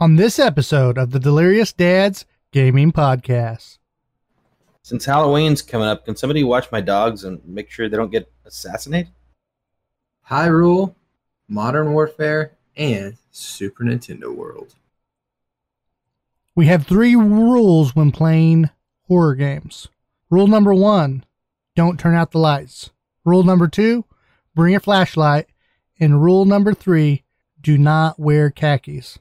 on this episode of the Delirious Dads Gaming Podcast. Since Halloween's coming up, can somebody watch my dogs and make sure they don't get assassinated? Hyrule, Modern Warfare, and Super Nintendo World. We have three rules when playing horror games. Rule number one don't turn out the lights. Rule number two bring a flashlight. And rule number three do not wear khakis.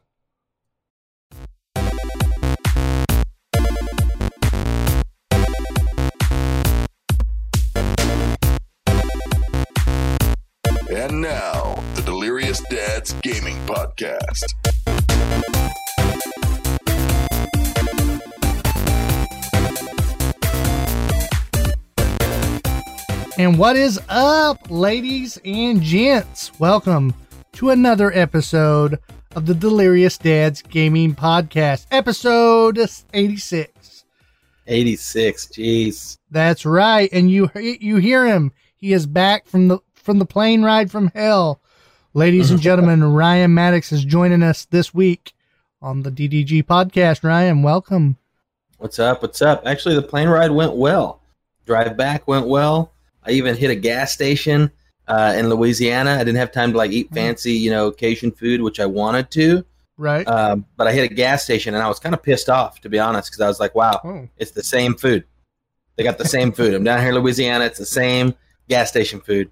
And now, the Delirious Dads Gaming Podcast. And what is up, ladies and gents? Welcome to another episode of the Delirious Dads Gaming Podcast, episode 86. 86, jeez. That's right. And you you hear him. He is back from the from the plane ride from hell. Ladies and gentlemen, Ryan Maddox is joining us this week on the DDG podcast. Ryan, welcome. What's up? What's up? Actually, the plane ride went well. Drive back went well. I even hit a gas station uh, in Louisiana. I didn't have time to like eat fancy, you know, Cajun food, which I wanted to. Right. Um, but I hit a gas station and I was kind of pissed off, to be honest, because I was like, wow, Oh. it's the same food. They got the same food. I'm down here in Louisiana. It's the same gas station food.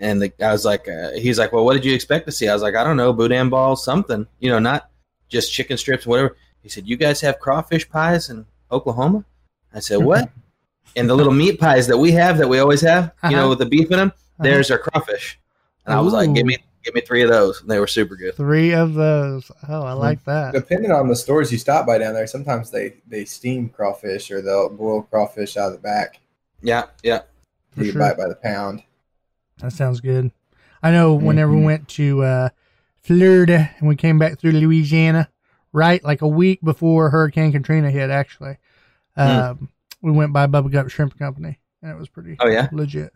And the, I was like, uh, he's like, well, what did you expect to see? I was like, I don't know, boudin balls, something, you know, not just chicken strips, whatever. He said, you guys have crawfish pies in Oklahoma? I said, what? and the little meat pies that we have that we always have, you know, Uh-huh. with the beef in them, there's our crawfish. And I was like, give me, give me three of those. And they were super good. Three of those. Oh, I like that. Depending on the stores you stop by down there, sometimes they, they steam crawfish or they'll boil crawfish out of the back. Yeah, yeah. For You sure. buy it by the pound. That sounds good. I know whenever we Mhm. went to uh, Florida and we came back through Louisiana, right, like a week before Hurricane Katrina hit, actually, um, we went by Bubba Gump Shrimp Company, and it was pretty Oh, yeah? legit.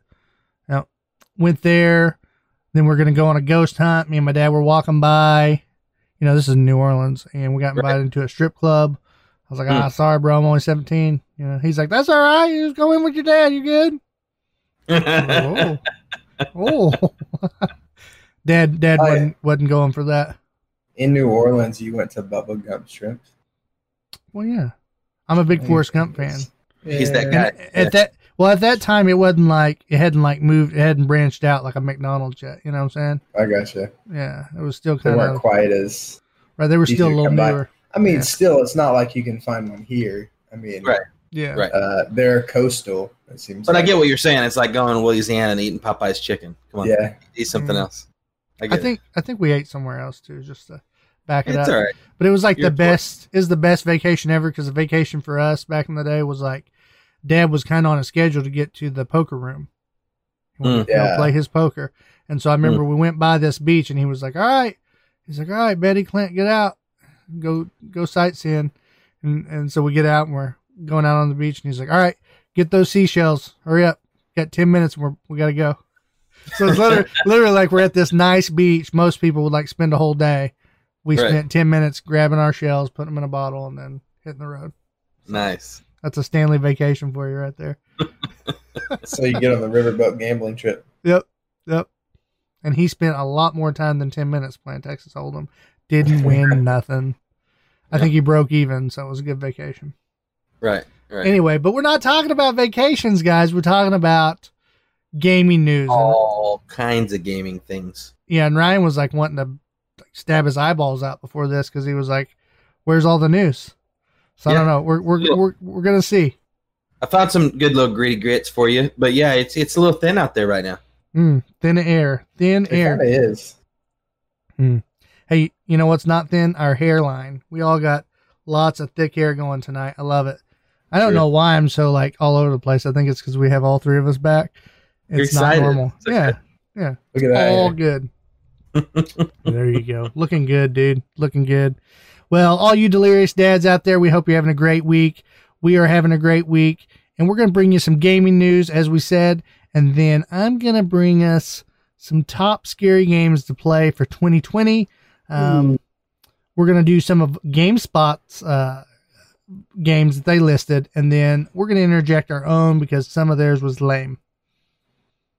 Yep. Went there. Then we're gonna go on a ghost hunt. Me and my dad were walking by. You know, this is New Orleans, and we got invited into a strip club. I was like, Hmm. "Ah, sorry, bro, I'm only 17." You know, he's like, "That's all right. You just go in with your dad. You good?" oh, oh. dad, dad Oh, wasn't wasn't going for that. In New Orleans, you went to Bubba Gump Shrimp. Well, yeah, I'm a big Forrest Gump fan. He's that guy. And at that, well, at that time, it wasn't like it hadn't like moved, it hadn't branched out like a McDonald's yet. You know what I'm saying? I gotcha. Yeah, it was still They kind weren't of quite as. right. They were still a little come by. newer. I mean, Yeah. still, it's not like you can find one here. I mean, Right. Yeah, Right. uh, they're coastal. It seems. But I get what you're saying. It's like going to Louisiana and eating Popeye's chicken. Come on, Yeah, eat something Mm. else. I I get think I think we ate somewhere else too, just to back it. it it's up. all right. But it was like You're the best is the best vacation ever because the vacation for us back in the day was like dad was kind of on a schedule to get to the poker room. Mm. Yeah. play his poker. And so I remember we went by this beach and he was like, All right. He's like, All right, Betty Clint, get out. Go go sightseeing. And and so we get out and we're going out on the beach and he's like, All right, get those seashells. Hurry up. Got ten minutes we're we gotta go. So it's literally, literally like we're at this nice beach. Most people would like spend a whole day. We Right. spent 10 minutes grabbing our shells, putting them in a bottle, and then hitting the road. Nice. That's a Stanley vacation for you right there. so you get on the riverboat gambling trip. Yep. Yep. And he spent a lot more time than 10 minutes playing Texas Hold'em. Didn't win nothing. I think he broke even, so it was a good vacation. Right. Right. Anyway, but we're not talking about vacations, guys. We're talking about gaming news. And, All kinds of gaming things. yeah, and Ryan was like wanting to stab his eyeballs out before this because he was like, "Where's all the news?" So I don't know. We're we're Yeah. we're, we're gonna see. I found some good little gritty grits for you, but yeah, it's it's a little thin out there right now. Mm, thin air, thin It air. of is. Hey, you know what's not thin? Our hairline. We all got Lots of thick hair going tonight. I love it. I don't True. know why I'm so like all over the place. I think it's because we have all three of us back. You're It's not excited. normal. It's okay. Yeah, yeah. Look at that. all good. there you go. Looking good, dude. Looking good. Well, all you delirious dads out there, we hope you're having a great week. We are having a great week, and we're going to bring you some gaming news, as we said, and then I'm going to bring us some top scary games to play for 2020. Um, we're going to do some of GameSpot's uh, games that they listed, and then we're going to interject our own because some of theirs was lame,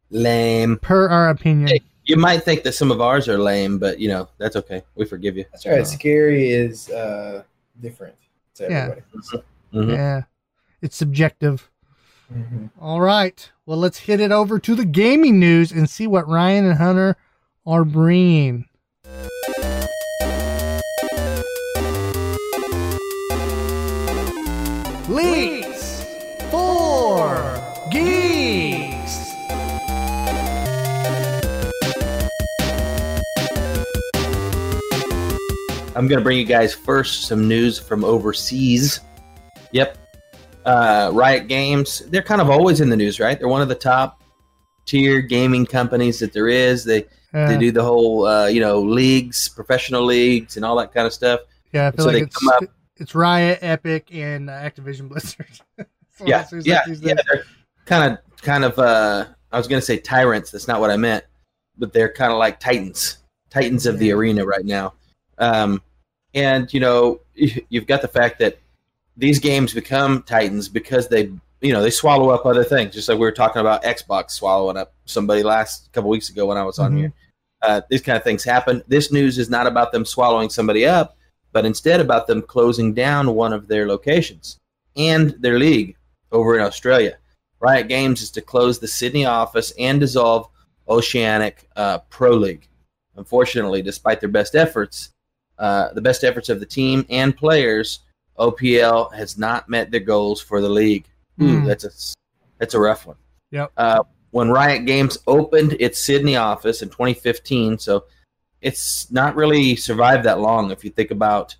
Lame. per our opinion. Hey. You might think that some of ours are lame, but you know that's okay. We forgive you. That's right. Scary is uh, different to Yeah. everybody. Mhm. Yeah, it's subjective. Mhm. All right. Well, let's hit it over to the gaming news and see what Ryan and Hunter are bringing. Leaks for Geeks. I'm going to bring you guys first some news from overseas. Yep. Uh, Riot Games, they're kind of always in the news, right? They're one of the top tier gaming companies that there is. They Uh, they do the whole uh, you know leagues, professional leagues, and all that kind of stuff. yeah, I feel so like they it's come up- it's Riot, Epic, and uh, Activision Blizzard. Yeah, yeah, yeah. They're kind of kind of. Uh, I was going to say tyrants. That's not what I meant, but they're kind of like titans, titans of the arena right now. Um, and you know, you've got the fact that these games become titans because they you know they swallow up other things just like we were talking about xbox swallowing up somebody last couple weeks ago when i was on Mhm. here uh, these kind of things happen this news is not about them swallowing somebody up but instead about them closing down one of their locations and their league over in australia riot games is to close the sydney office and dissolve oceanic uh, pro league unfortunately despite their best efforts uh, the best efforts of the team and players OPL has not met their goals for the league. Ooh, Hmm. that's a that's a rough one. Yep. Uh, when Riot Games opened its Sydney office in 2015, so it's not really survived that long. If you think about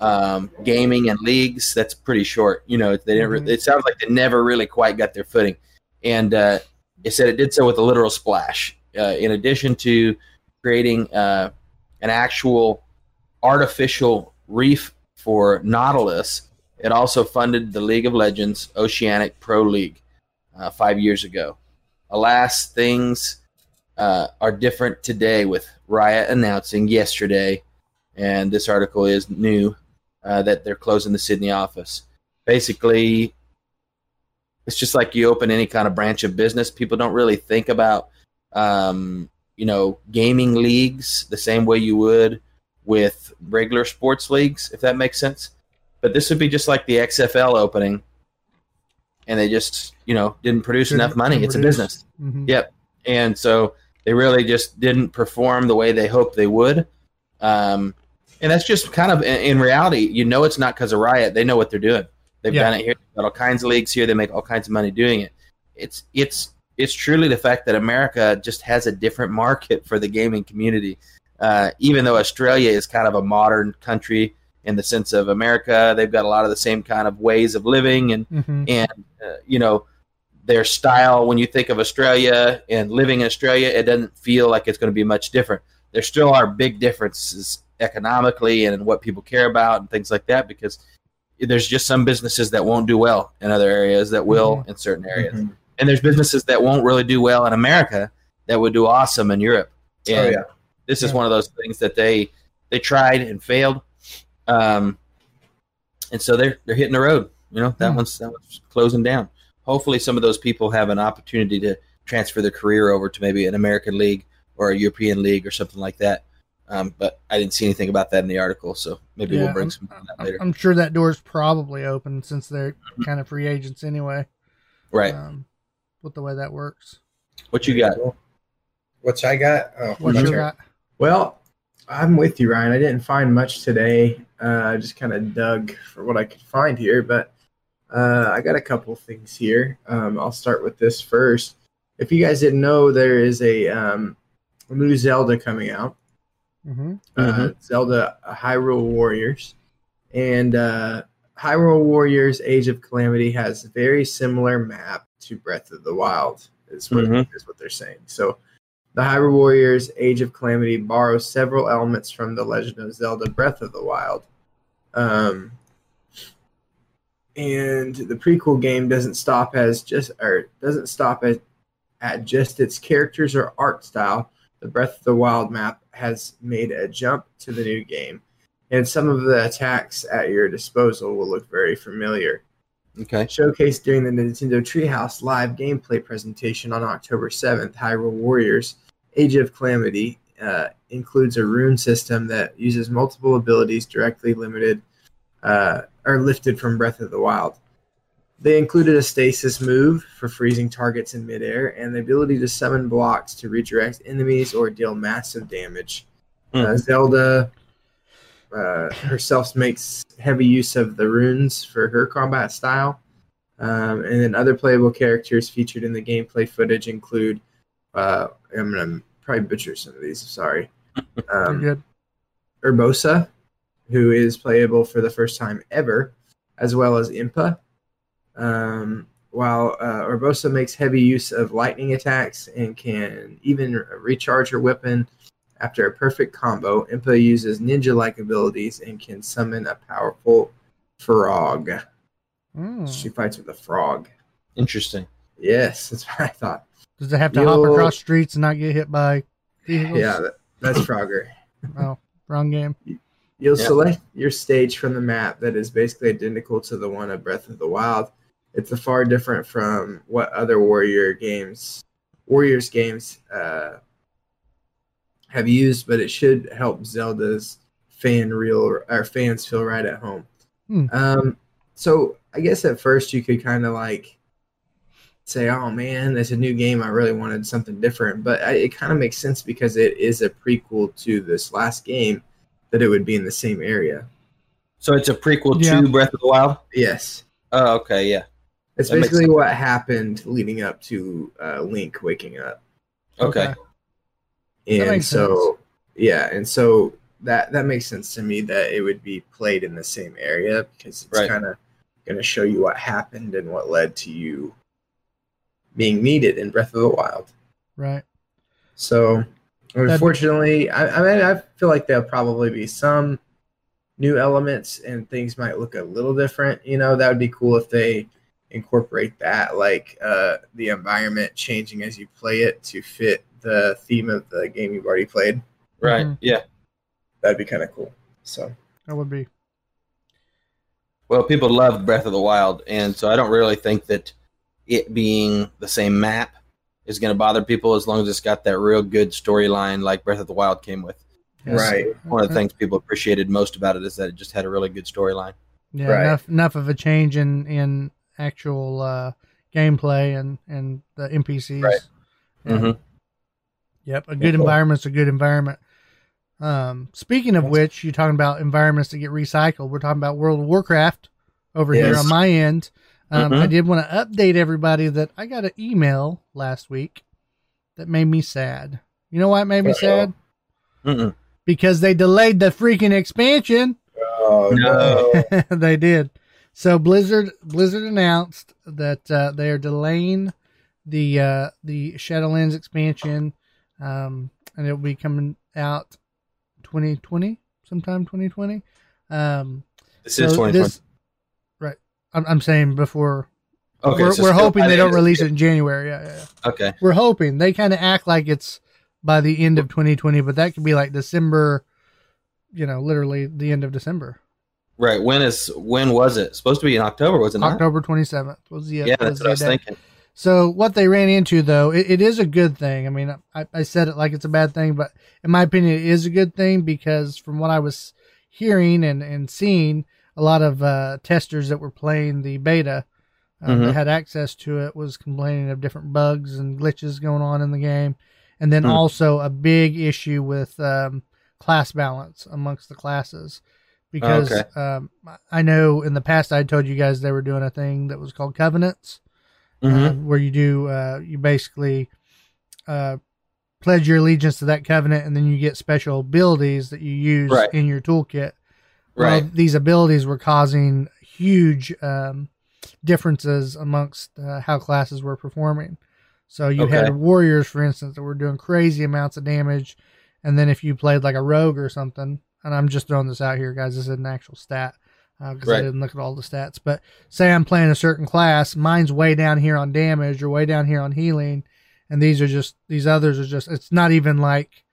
um, gaming and leagues, that's pretty short. You know, they never. Mhm. It sounds like they never really quite got their footing, and uh, it said it did so with a literal splash. Uh, in addition to creating uh, an actual artificial reef for Nautilus, it also funded the League of Legends Oceanic Pro League uh, five years ago. Alas, things uh, are different today with Riot announcing yesterday, and this article is new, uh, that they're closing the Sydney office. Basically, it's just like you open any kind of branch of business. People don't really think about, um, you know, gaming leagues the same way you would with regular sports leagues, if that makes sense. But this would be just like the XFL opening, and they just, you know, didn't produce Couldn't- enough money. couldn't It's a produce. business. Mhm. Yep. And so they really just didn't perform the way they hoped they would. Um, and that's just kind of in, in reality, you know, it's not because of Riot. They know what they're doing. They've Yeah. done it here. They've got all kinds of leagues here. They make all kinds of money doing it. It's it's it's truly the fact that America just has a different market for the gaming community. Uh, even though Australia is kind of a modern country in the sense of America, they've got a lot of the same kind of ways of living and Mhm. and uh, you know their style when you think of australia and living in australia it doesn't feel like it's going to be much different there still are big differences economically and in what people care about and things like that because there's just some businesses that won't do well in other areas that will in certain areas Mhm. and there's businesses that won't really do well in america that would do awesome in europe Oh yeah. this is Yeah. one of those things that they they tried and failed um and so they're they're hitting the road you know that Hmm. one's that one's closing down hopefully some of those people have an opportunity to transfer their career over to maybe an american league or a european league or something like that um, but i didn't see anything about that in the article so maybe Yeah, we'll bring I'm- some on that later I'm sure that door's probably open since they're kind of free agents anyway. right Um, with the way that works. what you got What's I got? Oh, What's my your turn. got? Well, I'm with you, Ryan. I didn't find much today. Uh, I just kind of dug for what I could find here, but uh, I got a couple things here. Um, I'll start with this first. If you guys didn't know, there is a, um, new Zelda coming out, Mm-hmm. uh, Mhm. Zelda Hyrule Warriors, And uh, Hyrule Warriors Age of Calamity has a very similar map to Breath of the Wild, is what, Mhm. is what they're saying. So the Hyrule Warriors Age of Calamity borrows several elements from The Legend of Zelda Breath of the Wild. Um, and the prequel game doesn't stop as just or doesn't stop at, at just its characters or art style. The Breath of the Wild map has made a jump to the new game, and some of the attacks at your disposal will look very familiar. Okay. Showcased during the Nintendo Treehouse live gameplay presentation on October 7th, Hyrule Warriors Age of Calamity uh, includes a rune system that uses multiple abilities directly limited uh, or lifted from Breath of the Wild. They included a stasis move for freezing targets in midair and the ability to summon blocks to redirect enemies or deal massive damage. Uh, Hmm. Zelda uh, herself makes heavy use of the runes for her combat style. Um, and then other playable characters featured in the gameplay footage include uh, I'm going to probably butcher some of these, sorry. You're Um, good. Urbosa, who is playable for the first time ever, as well as Impa. Um, while uh, Urbosa makes heavy use of lightning attacks and can even recharge her weapon after a perfect combo, Impa uses ninja like abilities and can summon a powerful frog. Mm. She fights with a frog. Interesting. Yes, that's what I thought. Does it have to hop You'll- across streets and not get hit by vehicles? Yeah, that, that's Frogger. Oh, wrong game. You'll Yeah. select your stage from the map that is basically identical to the one of Breath of the Wild. It's a far different from what other Warrior games, Warriors games, uh, have used, but it should help Zelda's fan real or fans feel right at home. Hmm. Um, so I guess at first you could kind of like say, "Oh man, it's a new game. I really wanted something different," but I, it kind of makes sense because it is a prequel to this last game that it would be in the same area. So it's a prequel Yeah. to Breath of the Wild. Yes. Oh, okay, yeah. It's That basically what happened leading up to uh, Link waking up. Okay. And makes so yeah, and so that that makes sense to me that it would be played in the same area because it's Right. kind of going to show you what happened and what led to you being needed in Breath of the Wild. Right. So, unfortunately, I, I mean, I feel like there'll probably be some new elements and things might look a little different. You know, that would be cool if they incorporate that, like uh, the environment changing as you play it to fit the theme of the game you've already played. Right. Mhm. Yeah. That'd be kind of cool. So, That would be. Well, people love Breath of the Wild, and so I don't really think that it being the same map is going to bother people as long as it's got that real good storyline like Breath of the Wild came with. Yes. right. One of the things people appreciated most about it is that it just had a really good storyline. Yeah, Right. enough enough of a change in in actual uh, gameplay and and the NPCs. Right. Yeah. Mhm. Yep, a good cool. environment's a good environment. Um, speaking of That's- which, you're talking about environments that get recycled. We're talking about World of Warcraft over here on my end. Um, Mhm. I did want to update everybody that I got an email last week that made me sad. You know why it made me Uh-oh. sad? Mm-mm. Because they delayed the freaking expansion. Oh No. they did. So Blizzard Blizzard announced that uh, they are delaying the uh, the Shadowlands expansion, um, and it'll be coming out 2020 sometime 2020. Um, This so is 2020. this- right. I'm, I'm saying before. okay, we're so we're still hoping by they the don't release it in January. Yeah, yeah, yeah. Okay. We're hoping they kind of act like it's by the end of 2020, but that could be like December. You know, literally the end of December. Right. When is when was it supposed to be in October? Was it not? October 27th was the Yeah, was that's what I was day. thinking. So what they ran into though, it, it is a good thing. I mean, I, I said it like it's a bad thing, but in my opinion, it is a good thing because from what I was hearing and, and seeing, a lot of uh, testers that were playing the beta um, that Mhm. had access to it was complaining of different bugs and glitches going on in the game, and then Hmm. also a big issue with um, class balance amongst the classes. Because Okay. um, I know in the past I told you guys they were doing a thing that was called covenants, Mhm. uh, where you do uh, you basically uh, pledge your allegiance to that covenant, and then you get special abilities that you use Right. in your toolkit. Well, Right. these abilities were causing huge um, differences amongst uh, how classes were performing. So you Okay. had warriors, for instance, that were doing crazy amounts of damage, and then if you played like a rogue or something, and I'm just throwing this out here, guys, this is an actual stat because I Right. didn't look at all the stats. But say I'm playing a certain class, mine's way down here on damage or way down here on healing, and these are just these others are just it's not even like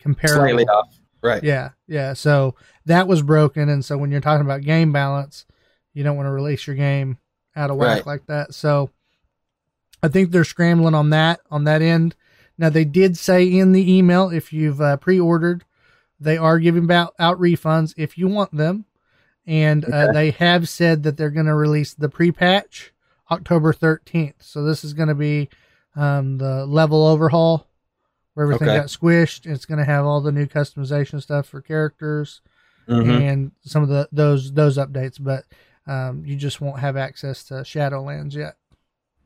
comparable. Slightly off. Right. Yeah, yeah. So that was broken, and so when you're talking about game balance, you don't want to release your game out of whack Right. like that. So I think they're scrambling on that on that end. Now they did say in the email if you've uh, pre-ordered, they are giving out, out refunds if you want them, and uh, Okay. they have said that they're going to release the pre-patch October 13th. So this is going to be um, the level overhaul where everything Okay. got squished. It's going to have all the new customization stuff for characters Mhm. and some of the those those updates, but um, you just won't have access to Shadowlands yet.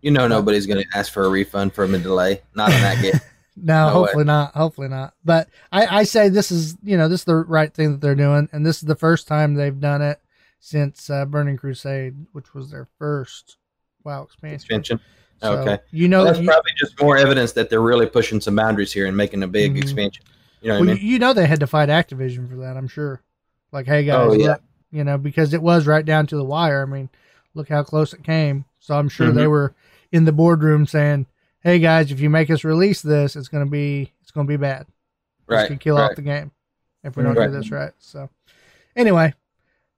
You know nobody's going to ask for a refund from a delay. Not in that game. No, No hopefully not. Hopefully not. But I, I say this is you know this is the right thing that they're doing, and this is the first time they've done it since uh, Burning Crusade, which was their first WoW expansion. Expansion. So, Okay. you know That's you, probably just more evidence that they're really pushing some boundaries here and making a big Mhm. expansion. You know what well, I mean? you, know they had to fight Activision for that. I'm sure. Like, hey guys, Oh, yeah. look, you know because it was right down to the wire. I mean, look how close it came. So I'm sure they Mhm. were in the boardroom saying, "Hey guys, if you make us release this, it's gonna be it's gonna be bad. This Right. could kill right. off the game if we don't Right. do this right." So anyway,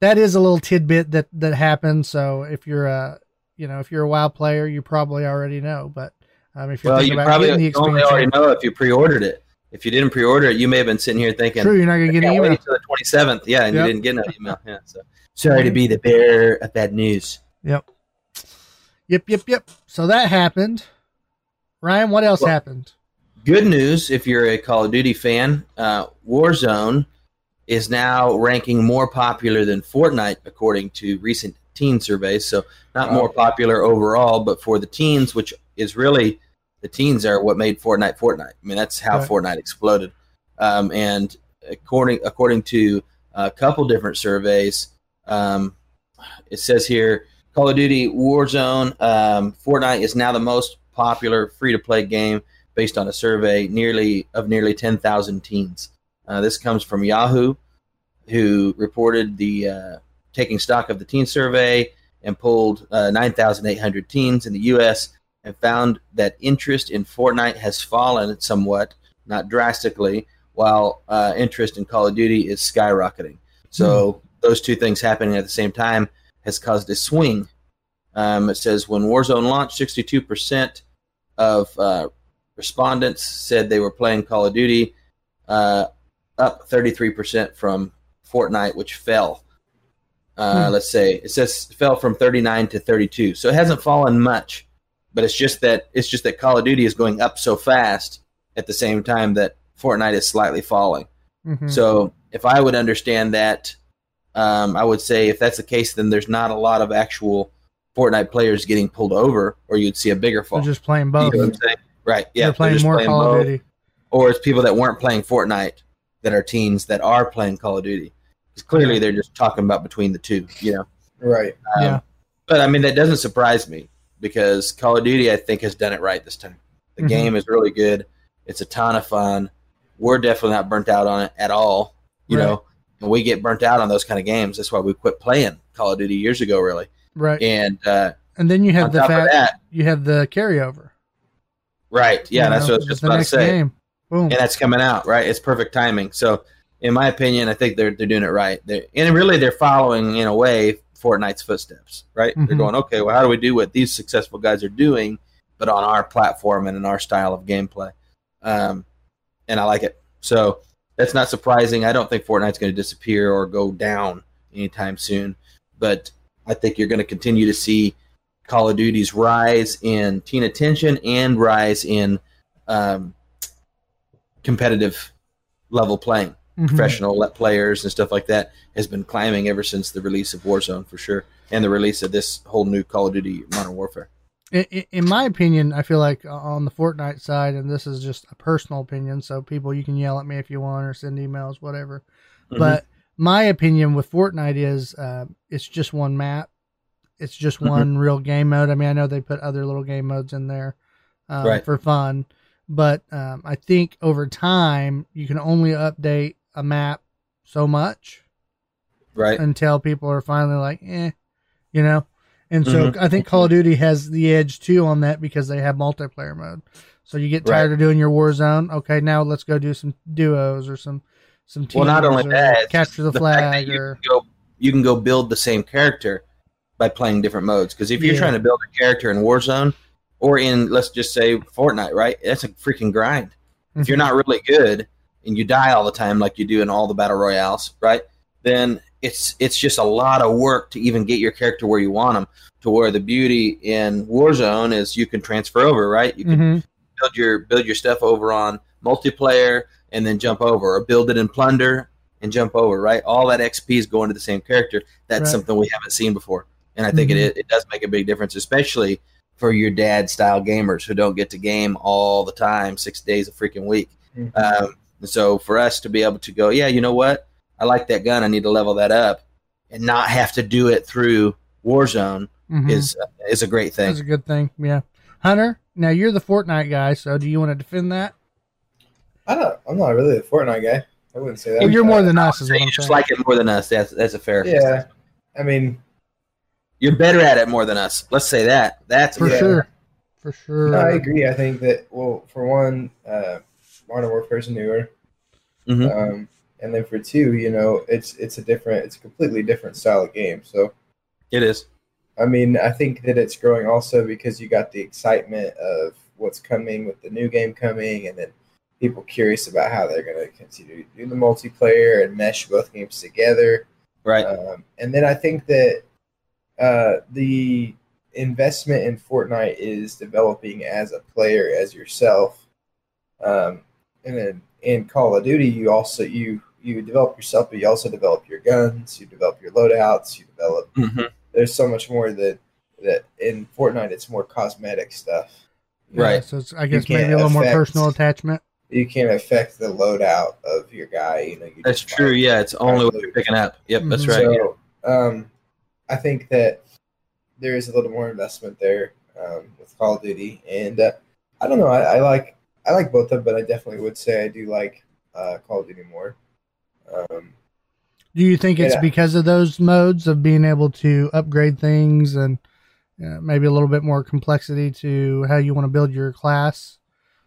that is a little tidbit that that happened. So if you're a you know if you're a WoW player, you probably already know. But um, if you're Well, thinking you about probably getting the only already know if you pre-ordered it. If you didn't pre-order it, you may have been sitting here thinking, true, you're not gonna get an email. until the 27th." Yeah, and Yep. you didn't get an email. Yeah. So sorry to be the bearer of bad news. Yep. Yep, yep, yep. So that happened. Ryan, what else Well- happened? Good news if you're a Call of Duty fan, uh, Warzone is now ranking more popular than Fortnite according to recent teen surveys. So not more popular overall, but for the teens, which is really the teens are what made Fortnite Fortnite. I mean, that's how Right. Fortnite exploded. Um, and according according to a couple different surveys, um, it says here Call of Duty Warzone, um, Fortnite is now the most popular free to play game based on a survey nearly of nearly 10,000 teens. Uh, this comes from Yahoo, who reported the uh, taking stock of the teen survey and pulled uh, 9,800 teens in the U.S. and found that interest in Fortnite has fallen somewhat, not drastically, while uh, interest in Call of Duty is skyrocketing. So those two things happening at the same time has caused a swing. Um, it says when Warzone launched, 62% of uh, respondents said they were playing Call of Duty, uh, up 33% from Fortnite, which fell. Uh, Hmm. Let's say it says fell from 39 to 32, so it hasn't fallen much, but it's just that it's just that Call of Duty is going up so fast at the same time that Fortnite is slightly falling. Mhm. So if I would understand that, um, I would say if that's the case, then there's not a lot of actual Fortnite players getting pulled over, or you'd see a bigger fall. They're just playing You both. know I'm saying? Right? Yeah, They're playing just more Call of. Duty. or it's people that weren't playing Fortnite that are teens that are playing Call of Duty. 'Cause clearly they're just talking about between the two, you know. Right. Um, Yeah. But I mean, that doesn't surprise me because Call of Duty, I think, has done it right this time. The Mhm. game is really good. It's a ton of fun. We're definitely not burnt out on it at all. You Right. know, and we get burnt out on those kind of games. That's why we quit playing Call of Duty years ago, really. Right. And uh, And then you have the fact that, you have the carryover. right? Yeah, you that's know, what I was just about to say. game. Boom. and that's coming out right. It's perfect timing. So, in my opinion, I think they're they're doing it right. They're, and really, they're following in a way Fortnite's footsteps. Right? Mhm. They're going, okay, well, how do we do what these successful guys are doing, but on our platform and in our style of gameplay? Um, and I like it. So that's not surprising. I don't think Fortnite's going to disappear or go down anytime soon. But I think you're going to continue to see Call of Duty's rise in teen attention and rise in um, competitive level playing. Mhm. Professional players and stuff like that has been climbing ever since the release of Warzone for sure, and the release of this whole new Call of Duty Modern Warfare. in, in- my opinion, I feel like on the Fortnite side, and this is just a personal opinion, so people you can yell at me if you want or send emails, whatever. Mhm. But my opinion with Fortnite is uh, it's just one map. It's just one real game mode. I mean, I know they put other little game modes in there um, Right. for fun, but um, I think over time you can only update a map so much Right. until people are finally like, eh, you know. And so I think Call of Duty has the edge too on that because they have multiplayer mode. So you get tired Right. of doing your Warzone. Okay, now let's go do some duos or some some teams Well, not only that, capture the, the flag you or can go you can go build the same character by playing different modes. Because if you're Yeah. trying to build a character in Warzone or in let's just say Fortnite, right? That's a freaking grind. If you're not really good and you die all the time like you do in all the battle royales, right? Then it's it's just a lot of work to even get your character where you want them. To where the beauty in Warzone is you can transfer over, right? You can Mhm. build your build your stuff over on multiplayer and then jump over, or build it in plunder and jump over. Right, all that XP is going to the same character. That's Right. something we haven't seen before, and I think Mhm. it it does make a big difference, especially for your dad style gamers who don't get to game all the time, six days a freaking week. Mhm. Um, so for us to be able to go, yeah, you know what, I like that gun. I need to level that up, and not have to do it through Warzone Mhm. is is a great thing. That's a good thing. Yeah, Hunter. Now you're the Fortnite guy, so do you want to defend that? I don't. I'm not really a Fortnite guy. I wouldn't say that. Well, you're more than us, is what you I'm just saying. like it more than us. That's that's a fair. Yeah. I mean, You're better at it more than us. Let's say that. That's For Yeah. sure. For sure. no, I agree. I think that well, for one, uh, Modern Warfare is newer, Mhm. um, and then for two, you know, it's it's a different, it's a completely different style of game. So it is. I mean, I think that it's growing also because you got the excitement of what's coming with the new game coming, and then people curious about how they're going to continue to do the multiplayer and mesh both games together. Right. Um, and then I think that uh, the investment in Fortnite is developing as a player, as yourself. Um, and then in Call of Duty, you also you you develop yourself, but you also develop your guns, you develop your loadouts, you develop Mhm. there's so much more that that in Fortnite it's more cosmetic stuff. Yeah, Right. So it's, I guess maybe a little more personal attachment. You can't affect the loadout of your guy. You know, you That's true. buy- Yeah, it's only what you're picking up. Yep, that's Mhm. right. So, um, I think that there is a little more investment there um, with Call of Duty, and uh, I don't know. I, I like I like both of them, but I definitely would say I do like uh, Call of Duty more. Um, Do you think it's Yeah. because of those modes of being able to upgrade things and uh, maybe a little bit more complexity to how you want to build your class?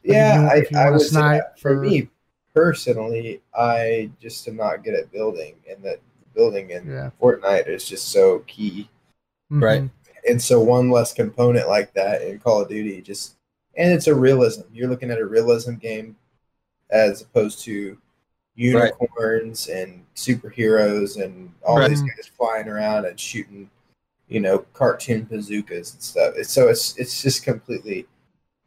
Like if yeah, you- I, if you I wanna would say that for or- me personally, I just am not good at building, and that building in Yeah. Fortnite is just so key. Right. Mhm. and so one less component like that in Call of Duty just and it's a realism. You're looking at a realism game as opposed to unicorns and superheroes and all Right. these guys flying around and shooting, you know, cartoon bazookas and stuff. It's, so it's it's just completely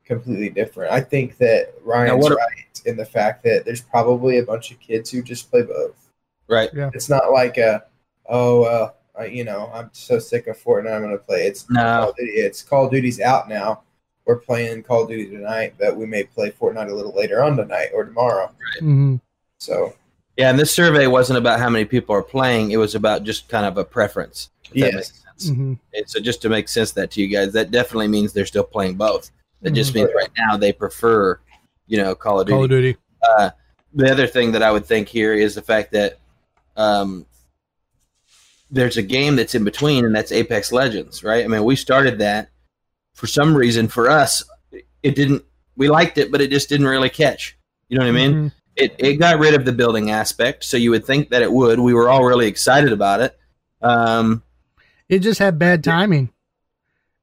completely different. I think that Ryan's what- right in the fact that there's probably a bunch of kids who just play both. Right. It's not like a oh well, I, you know, I'm so sick of Fortnite. I'm gonna play. It's Call No. of Duty. It's Call of Duty's out now. We're playing Call of Duty tonight, but we may play Fortnite a little later on tonight or tomorrow. Mhm. So Yeah, and this survey wasn't about how many people are playing. It was about just kind of a preference. If that Yes. makes sense. Mhm. And so just to make sense of that to you guys, that definitely means they're still playing both. That just Mhm. means right now they prefer, you know, Call of Duty. Call of Duty. Uh, the other thing that I would think here is the fact that um, there's a game that's in between, and that's Apex Legends, right? I mean, we started that for some reason. For us, it didn't. We liked it, but it just didn't really catch. You know what I mean? Mhm. It it got rid of the building aspect, so you would think that it would. We were all really excited about it. Um, It just had bad timing.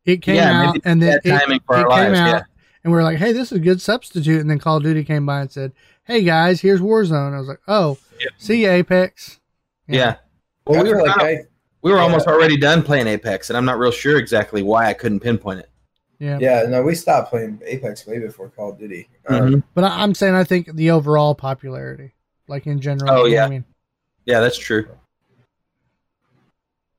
It came Yeah, out maybe and then bad it, timing for it our came lives, out yeah. and we are like, "Hey, this is a good substitute." And then Call of Duty came by and said, "Hey guys, here's Warzone." I was like, "Oh, Yeah. see you, Apex." yeah. I Well, we were like I, we were yeah. almost already done playing Apex, and I'm not real sure exactly why I couldn't pinpoint it. Yeah. yeah, no, we stopped playing Apex way before Call of Duty. Um, Mhm. But I, I'm saying I think the overall popularity, like in general. Oh, yeah. I mean, Yeah, that's true.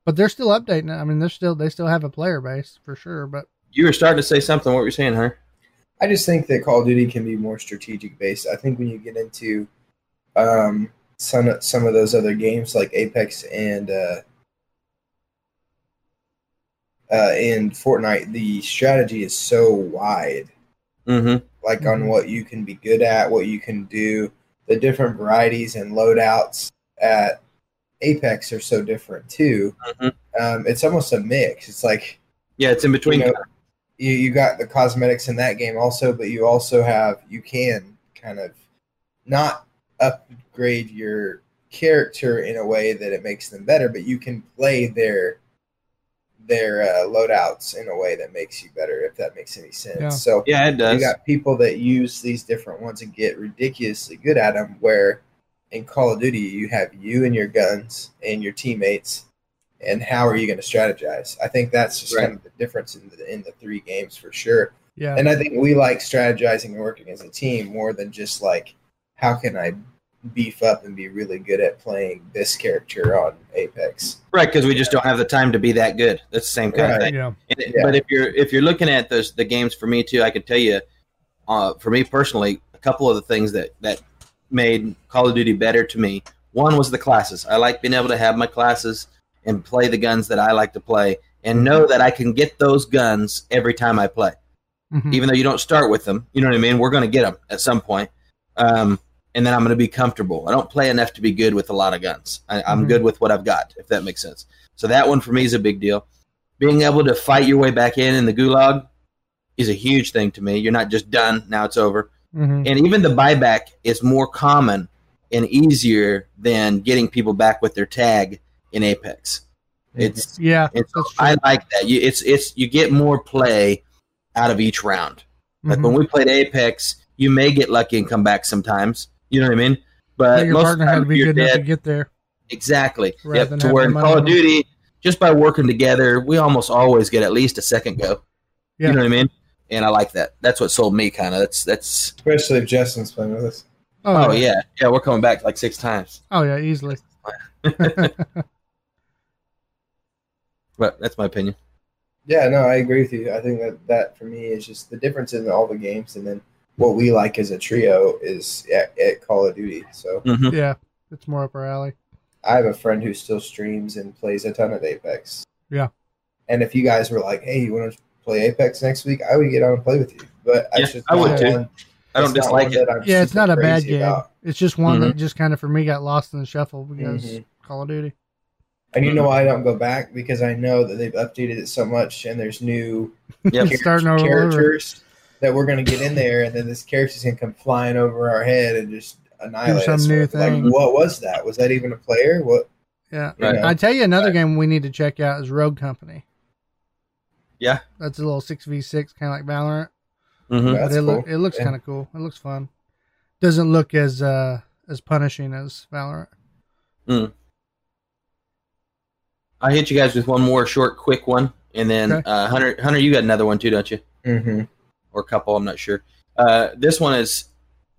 but they're still updating it. I mean, they're still they still have a player base for sure. But You were starting to say something. What were you saying, huh? I just think that Call of Duty can be more strategic based. I think when you get into um, some some of those other games like Apex and uh, uh, in Fortnite, the strategy is so wide, Mm-hmm. like on Mhm. what you can be good at, what you can do, the different varieties and loadouts at Apex are so different too. Mhm. Um, it's almost a mix. It's like Yeah, it's in between. You know, you, you got the cosmetics in that game also, but you also have you can kind of not upgrade your character in a way that it makes them better, but you can play their their uh, loadouts in a way that makes you better, if that makes any sense. Yeah. So yeah, it does. you got people that use these different ones and get ridiculously good at them. Where in Call of Duty, you have you and your guns and your teammates, and how are you going to strategize? I think that's just Right. kind of the difference in the in the three games for sure. Yeah. And I think we like strategizing and working as a team more than just like how can I beef up and be really good at playing this character on Apex. right, because we just don't have the time to be that good. That's the same kind of thing. yeah. And it- Yeah. But if you're if you're looking at those the games for me too, I can tell you, uh, for me personally, a couple of the things that that made Call of Duty better to me. One was the classes. I like being able to have my classes and play the guns that I like to play, and know that I can get those guns every time I play, Mhm. even though you don't start with them. You know what I mean? We're going to get them at some point. Um, and then I'm going to be comfortable. I don't play enough to be good with a lot of guns. I, I'm Mhm. good with what I've got, if that makes sense. So that one for me is a big deal being able to fight your way back in in the gulag is a huge thing to me. You're not just done, now it's over. Mhm. And even the buyback is more common and easier than getting people back with their tag in Apex. It's, Yeah. it's. I like that. You it's it's you get more play out of each round. Like Mhm. when we played Apex, you may get lucky and come back sometimes. You know what I mean? But But your most partner had to be you're good enough to get there. Exactly. Rather Yep. To where in Call of on them. Duty, just by working together, we almost always get at least a second go. Yeah. You know what I mean? And I like that. That's what sold me kind of. That's that's Especially if Justin's playing with us. oh, oh yeah. Yeah, we're coming back like six times. Oh yeah, easily. But that's my opinion. Yeah, no, I agree with you. I think that that for me is just the difference in all the games, and then what we like as a trio is at, at Call of Duty. So Mhm. Yeah. It's more up our alley. I have a friend who still streams and plays a ton of Apex. Yeah. And if you guys were like, "Hey, you want to play Apex next week?" I would get on and play with you. But Yeah, that's just I would not too. one- I don't that's dislike it. Yeah, it's not a bad game. about. It's just one Mhm. that just kind of for me got lost in the shuffle because Mhm. Call of Duty. And you know why I don't go back because I know that they've updated it so much, and there's new Yep. char- Starting over. characters that we're gonna get in there, and then this character's gonna come flying over our head and just annihilate some us. new Like, thing. what was that? Was that even a player? What? Yeah. Right. I tell you another game we need to check out is Rogue Company. Yeah. That's a little six v six kind of like Valorant. Mhm. That's but it, look, cool. it looks Yeah. kind of cool. It looks fun. Doesn't look as uh as punishing as Valorant. I'll hit you guys with one more short, quick one, and then Okay. uh, Hunter, Hunter, you got another one too, don't you? Mm-hmm. Or couple? I'm not sure. Uh, this one is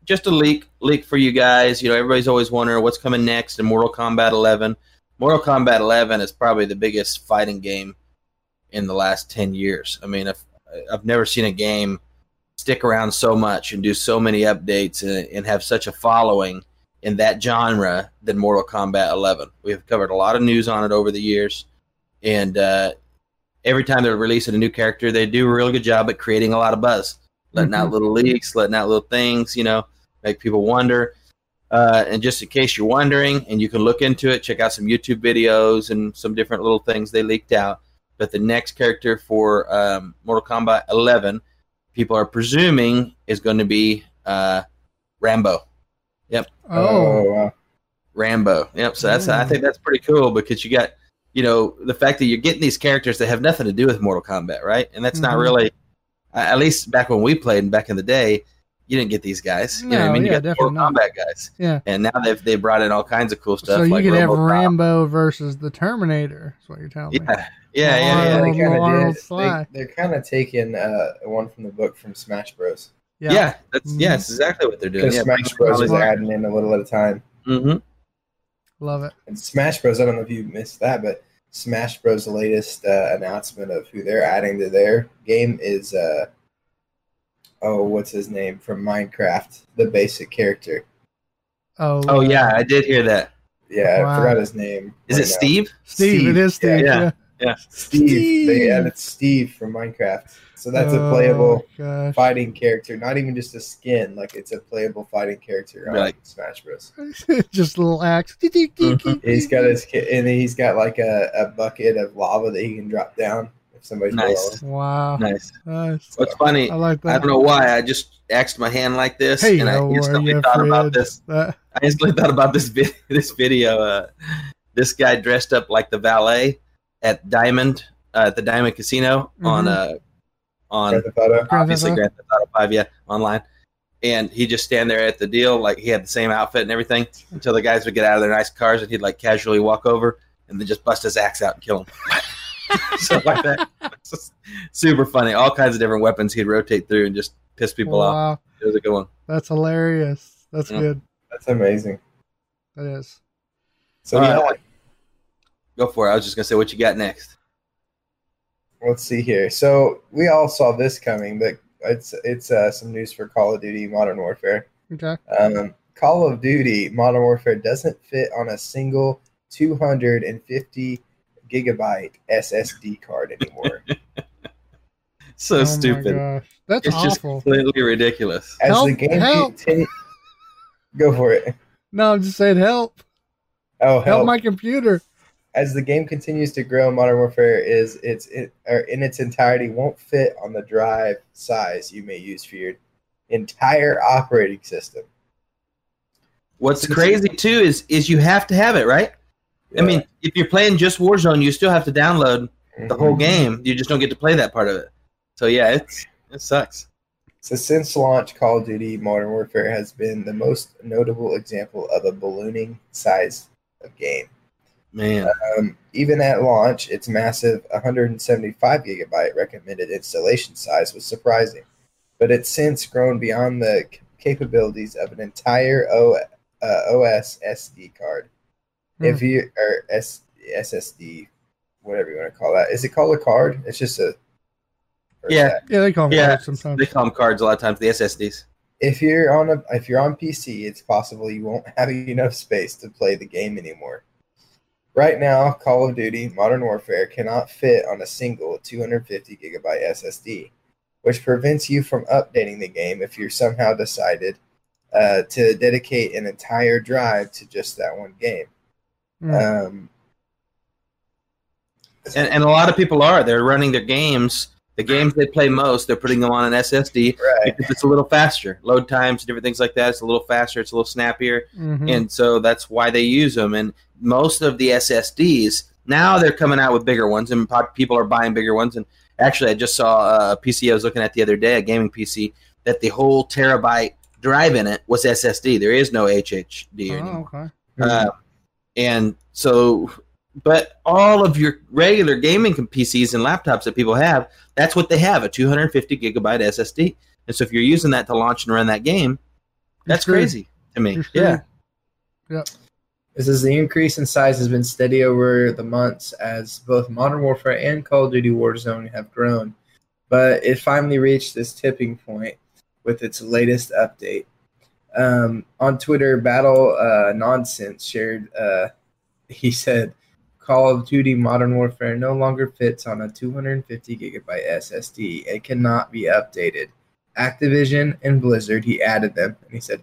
just a leak, leak for you guys. You know, everybody's always wondering what's coming next in Mortal Kombat 11. Mortal Kombat 11 is probably the biggest fighting game in the last 10 years. I mean, I've, I've never seen a game stick around so much and do so many updates and, and have such a following in that genre than Mortal Kombat 11. We've covered a lot of news on it over the years, and uh, every time they're releasing a new character, they do a real good job at creating a lot of buzz, letting out Mhm. little leaks, letting out little things, you know, make people wonder. Uh, and just in case you're wondering, and you can look into it, check out some YouTube videos and some different little things they leaked out. But the next character for um, Mortal Kombat 11, people are presuming is going to be uh, Rambo. Yep. Oh. Rambo. Yep. So that's I Mm. think that's pretty cool because you got you know the fact that you're getting these characters that have nothing to do with Mortal Kombat, right? And that's not Mhm. really uh, at least back when we played and back in the day, you didn't get these guys. You know what I No, mean? You got the Mortal not. Kombat guys. Yeah. And now they've they brought in all kinds of cool stuff. so you like could have RoboCop. Rambo versus the Terminator. That's what you're telling me. Yeah. Yeah. Yeah. Yeah. they Arnold- kind Arnold of did. Sly. They, they're kind of taking uh, one from the book from Smash Bros. Yeah. that's yeah, that's exactly what they're doing. Yeah, Smash Bros is adding in a little at a time. Mm-hmm. Love it. And Smash Bros. I don't know if you missed that, but Smash Bros. latest uh, announcement of who they're adding to their game is uh, oh, what's his name from Minecraft? The basic character. Oh, Oh uh, yeah, I did hear that. Yeah, Wow. I forgot his name. Is it right now. Steve? Steve, Steve, It is Steve. yeah. Yeah. Steve. Steve. They added Steve from Minecraft. So that's a Oh, playable gosh. fighting character, not even just a skin. Like it's a playable fighting character on Right. Smash Bros. Just a little axe. He's got his ki- and he's got like a, a bucket of lava that he can drop down if somebody's Nice. below. Wow. Nice. Nice. What's funny? I like that. I don't know why. I just axed my hand like this, Hey, and I how instantly you, thought about this. That- I instantly thought about this vid- this video. Uh, this guy dressed up like the valet at Diamond uh, at the Diamond Casino on Mhm. uh, on Grand Theft Auto. Obviously Auto? Grand Theft Auto Five, yeah, online. And he'd just stand there at the deal, like he had the same outfit and everything, until the guys would get out of their nice cars, and he'd like casually walk over and then just bust his axe out and kill him. Stuff like that. Super funny. All kinds of different weapons he'd rotate through and just piss people off. It was a good one. That's hilarious. That's Yeah. good. That's amazing. That is. So All yeah, right. Go for it. I was just gonna say what you got next. let's see here. So we all saw this coming, but it's it's uh, some news for Call of Duty Modern Warfare. Okay. Um, Call of Duty Modern Warfare doesn't fit on a single 250 gigabyte SSD card anymore. So oh stupid. My gosh. That's It's just completely ridiculous. As Help, the game help. continue- go for it. No, I'm just saying help. Oh, Help help! my computer. As the game continues to grow, Modern Warfare is it's it, or in its entirety won't fit on the drive size you may use for your entire operating system. What's crazy too is is you have to have it, right? I mean, if you're playing just Warzone, you still have to download the Mhm. whole game. You just don't get to play that part of it. So yeah, it's it sucks. So since launch, Call of Duty Modern Warfare has been the most notable example of a ballooning size of game. Man, Um, even at launch, its massive 175 gigabyte recommended installation size was surprising, but it's since grown beyond the c- capabilities of an entire o, uh, OS SD card. If you or S, SSD, whatever you want to call that, is it called a card? It's just a Yeah. that- Yeah, they call them Yeah, cards sometimes. they call them cards a lot of times. The SSDs. if you're on a if you're on PC, it's possible you won't have enough space to play the game anymore. Right now, Call of Duty Modern Warfare cannot fit on a single 250 gigabyte SSD, which prevents you from updating the game if you're somehow decided uh, to dedicate an entire drive to just that one game. Mm. Um, And, and a lot of people are. They're running their games. The games they play most, they're putting them on an SSD right. because it's a little faster. Load times, different things like that. It's a little faster. It's a little snappier. Mhm. and so that's why they use them. And most of the SSDs now they're coming out with bigger ones, and people are buying bigger ones. And actually, I just saw a PC I was looking at the other day, a gaming PC, that the whole terabyte drive in it was SSD. There is no HHD anymore. Oh, okay. Uh, and so, but all of your regular gaming PCs and laptops that people have, that's what they have a 250 gigabyte SSD. And so, if you're using that to launch and run that game, that's crazy to me. Screwed. Yeah. It says the increase in size has been steady over the months as both Modern Warfare and Call of Duty Warzone have grown, but it finally reached this tipping point with its latest update. Um, on Twitter, Battle uh, Nonsense shared, uh, he said, Call of Duty Modern Warfare no longer fits on a 250 gigabyte SSD It cannot be updated. Activision and Blizzard, he added them, and he said,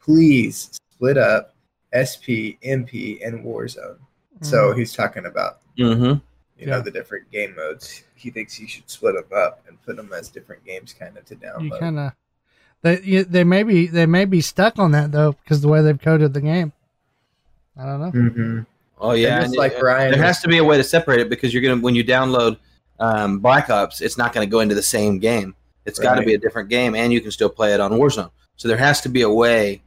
please split up SP, MP, and Warzone. So Mm. he's talking about Mm-hmm. you know Yeah. the different game modes. He thinks you should split them up and put them as different games, kind of to you download. kind of they you, they may be they may be stuck on that though because the way they've coded the game. I don't know. hmm Oh yeah, just and like it- Brian there has to be a way to separate it because you're gonna when you download um, Black Ops, it's not going to go into the same game. It's got to be a different game, and you can still play it on Warzone. So there has to be a way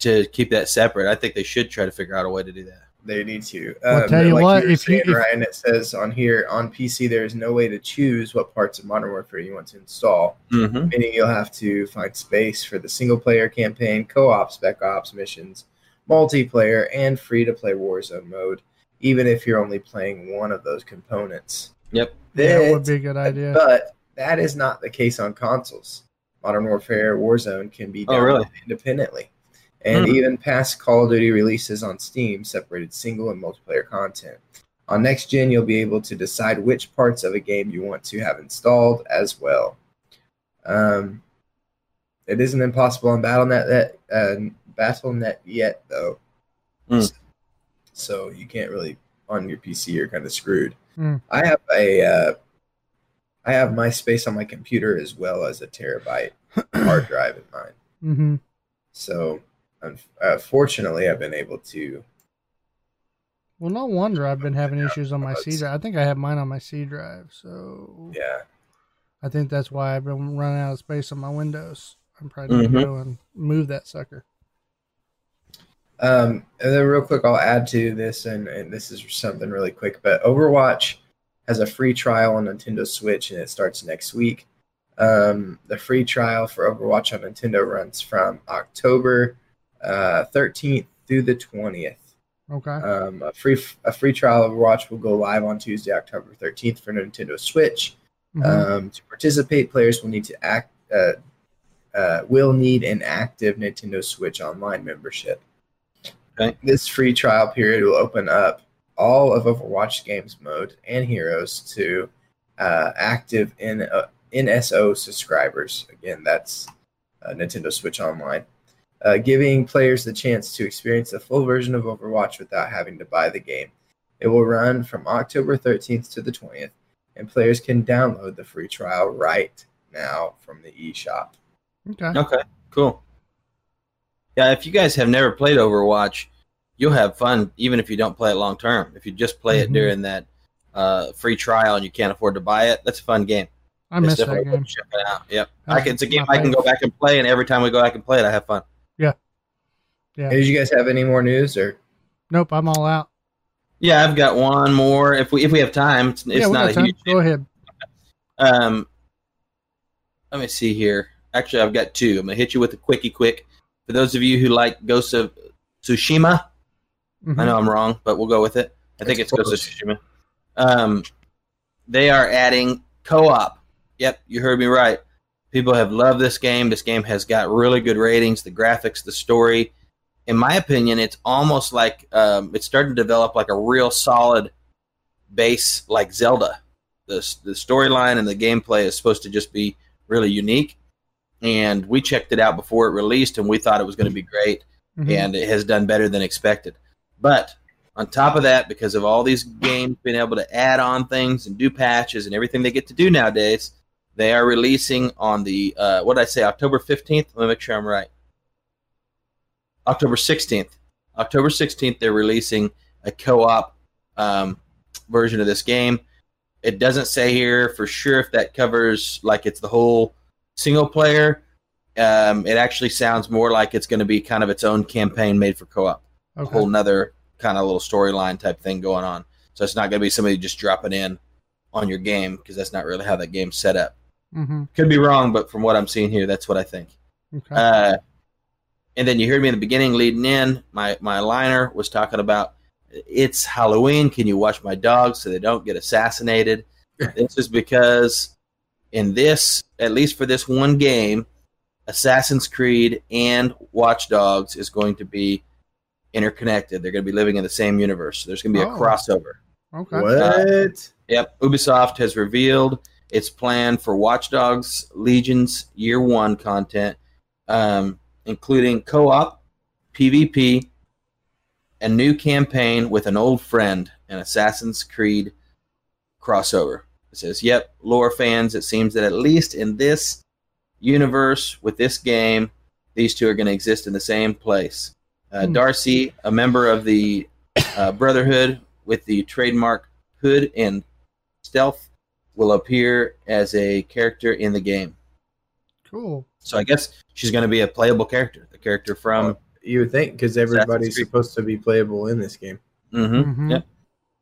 to keep that separate. I think they should try to figure out a way to do that. They need to. Well, Um, tell you like what, were if you- saying, if- Ryan, it says on here on PC there is no way to choose what parts of Modern Warfare you want to install. Mm-hmm. Meaning you'll have to find space for the single player campaign, co-op, spec ops missions, multiplayer, and free to play Warzone mode. Even if you're only playing one of those components. Yep. Yeah, would be a good idea. But that is not the case on consoles. Modern Warfare Warzone can be Oh, really? independently. And Hmm. even past Call of Duty releases on Steam separated single and multiplayer content. On next gen, you'll be able to decide which parts of a game you want to have installed as well. Um, it isn't impossible on BattleNet that uh, BattleNet yet, though. Hmm. So you can't really on your PC. You're kind of screwed. Hmm. I have a uh, I have my space on my computer as well as a terabyte hard drive in mine. Mm-hmm. So, un- uh, fortunately, I've been able to. Well, no wonder I've been having issues on my C drive. I think I have mine on my C drive, so Yeah, I think that's why I've been running out of space on my Windows. I'm probably going Mhm. to go and move that sucker. Um, and then real quick, I'll add to this, and, and this is something really quick, but Overwatch has a free trial on Nintendo Switch, and it starts next week. Um, the free trial for Overwatch on Nintendo runs from October uh, 13th through the 20th. Okay. Um, a free a free trial of Overwatch will go live on Tuesday, October 13th for Nintendo Switch. Mhm. Um, to participate, players will need to act uh, uh, will need an active Nintendo Switch Online membership. Okay. This free trial period will open up all of Overwatch games mode and heroes to uh, active in uh, NSO subscribers. Again, that's uh, Nintendo Switch Online, uh, giving players the chance to experience the full version of Overwatch without having to buy the game. It will run from October 13th to the 20th and players can download the free trial right now from the eShop. okay. Okay, cool. Yeah, if you guys have never played Overwatch, you'll have fun even if you don't play it long term. If you just play Mhm. it during that uh, free trial and you can't afford to buy it, that's a fun game. I missed It's that game. worth checking out. Yep, That's I can, it's a game I can go back and play, and every time we go back and play it, I have fun. Yeah. Did you guys have any more news or? Nope, I'm all out. Yeah, I've got one more. If we if we have time, it's, it's yeah, we not a time. huge. Go ahead. Um, let me see here. Actually, I've got two. I'm gonna hit you with a quickie quick. For those of you who like Ghost of Tsushima, Mhm. I know I'm wrong, but we'll go with it. I think It's it's Ghost of. Tsushima. Um, they are adding co-op. Yep, you heard me right. People have loved this game. This game has got really good ratings. The graphics, the story. In my opinion, it's almost like um, it's starting to develop like a real solid base, like Zelda. The the storyline and the gameplay is supposed to just be really unique. And we checked it out before it released, and we thought it was going to be great Mhm. and it has done better than expected. But on top of that, because of all these games being able to add on things and do patches and everything they get to do nowadays, they are releasing on the uh, what did I say October fifteenth. Let me make sure I'm right. October sixteenth. October sixteenth, they're releasing a co-op um, version of this game. It doesn't say here for sure if that covers like it's the whole single player um, it actually sounds more like it's going to be kind of its own campaign made for co-op, a whole nother kind of little storyline type thing going on. So it's not going to be somebody just dropping in on your game because that's not really how that game's set up. Mm-hmm. Could be wrong, but from what I'm seeing here, that's what I think. Okay. Uh, and then you heard me in the beginning leading in. My my liner was talking about it's Halloween. Can you watch my dogs so they don't get assassinated? this is because in this, at least for this one game, Assassin's Creed and Watch Dogs is going to be interconnected. They're going to be living in the same universe. There's going to be a Oh. crossover. okay. What? Yep, Ubisoft has revealed its plan for Watch Dogs Legion's Year One content, um, including co-op, PvP, a new campaign with an old friend, and Assassin's Creed crossover. It says, "Yep, lore fans. It seems that at least in this universe with this game, these two are going to exist in the same place." Uh, Hmm. Darcy, a member of the uh, Brotherhood with the trademark hood and stealth will appear as a character in the game. Cool. So I guess she's going to be a playable character, the character from. You would think because everybody's supposed to be playable in this game. Mhm. Mhm. Yep.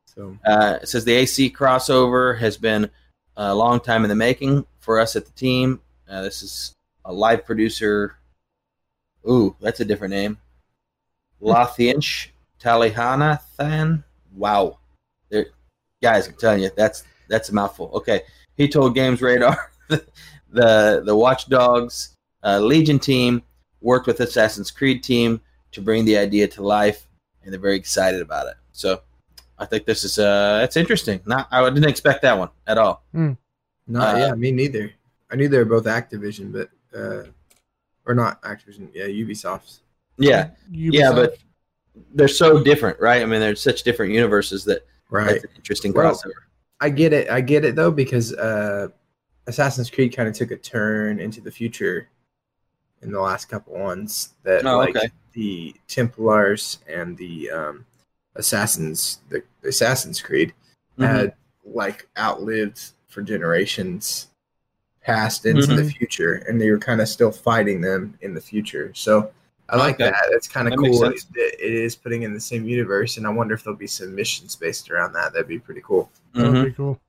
So Uh, it says the AC crossover has been a long time in the making for us at the team. Uh, this is a live producer. Ooh, that's a different name. Lathianch Talihanathan. Wow, there, guys, I'm telling you, that's that's a mouthful. Okay, he told Games Radar the the Watch Dogs uh, Legion team worked with Assassin's Creed team to bring the idea to life, and they're very excited about it. So I think this is uh, it's interesting. Not I didn't expect that one at all. No, Uh, yeah, me neither. I knew they were both Activision, but uh, or not Activision. Yeah, Ubisoft's. Yeah, yeah, but they're so different, right? I mean, they're such different universes that Right. that's an interesting Well, crossover. I get it. I get it though because uh, Assassin's Creed kind of took a turn into the future in the last couple ones. That Oh, like okay. the Templars and the um, Assassins, the, the Assassin's Creed Mhm. had like outlived for generations past into Mm-hmm. the future, and they were kind of still fighting them in the future. So. I like Okay. that. That's kind of That cool. It, it is putting in the same universe, and I wonder if there'll be some missions based around that. That'd be pretty cool. That would Mhm. be cool.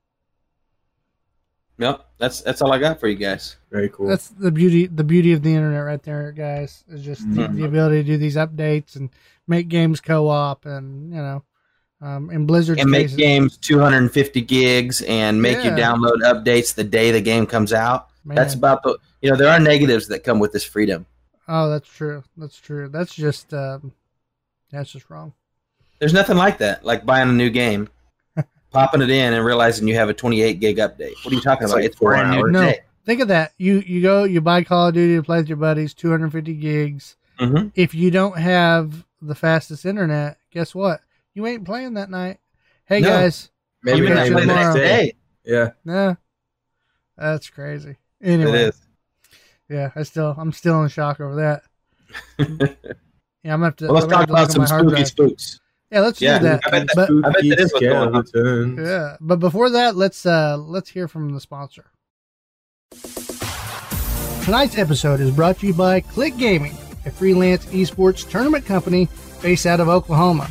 Yep, that's that's all I got for you guys. Very cool. That's the beauty the beauty of the internet right there, guys. Is just the, Mhm. the ability to do these updates and make games co-op and you know, um, in Blizzard's and make cases, games 250 gigs and make you download updates the day the game comes out. man. That's about the you know there are negatives that come with this freedom. oh, that's true. That's true. That's just um, that's just wrong. There's nothing like that, like buying a new game, popping it in, and realizing you have a 28 gig update. What are you talking It's about? like it's four brand new hours. No. today. Think of that. You you go you buy Call of Duty to play with your buddies, 250 gigs. Mhm. If you don't have the fastest internet, guess what? You ain't playing that night. Hey No. guys, Maybe Even got not you play the tomorrow. next day. Yeah. nah, that's crazy. Anyway, It is. yeah, I still I'm still in shock over that. Yeah, I'm gonna have to. Well, let's talk have to look about some spooky drive. spooks. Yeah, let's Yeah, do that. I bet but I bet that is what's going on. Skeletons. yeah, but before that, let's uh let's hear from the sponsor. Tonight's episode is brought to you by Click Gaming, a freelance esports tournament company based out of Oklahoma.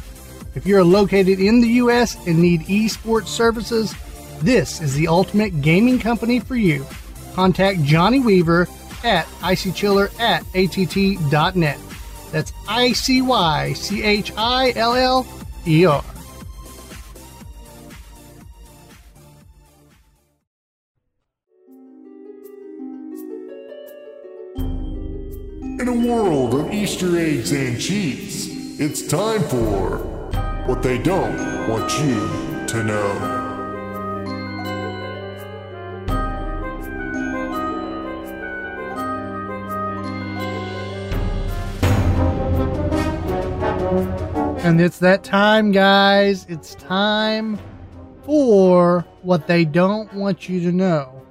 If you're located in the U.S. and need esports services, this is the ultimate gaming company for you. Contact Johnny Weaver at icychiller at att.net. That's I C Y C H I L L E R. In a world of Easter eggs and cheats, it's time for what they don't want you to know. And it's that time, guys. It's time for what they don't want you to know,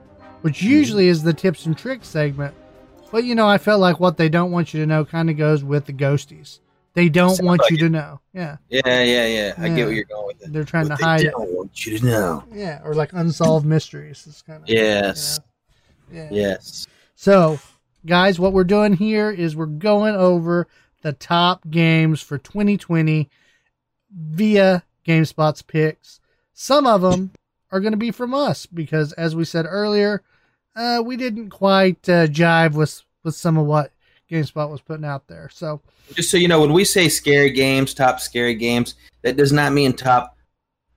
which hmm. usually is the tips and tricks segment. But you know, I felt like what they don't want you to know kind of goes with the ghosties. They don't Sounds want like you it. to know. Yeah, Yeah, yeah, yeah. I Yeah. get where you're going with it. they're trying What to they hide it. don't want you to know. Yeah, or like unsolved mysteries. It's kind of Yes. Yeah. Yes. So, guys, what we're doing here is we're going over the top games for 2020 via GameSpot's picks. Some of them are going to be from us because, as we said earlier, uh, we didn't quite uh, jive with with some of what GameSpot was putting out there. So, Just so you know, when we say scary games, top scary games, that does not mean top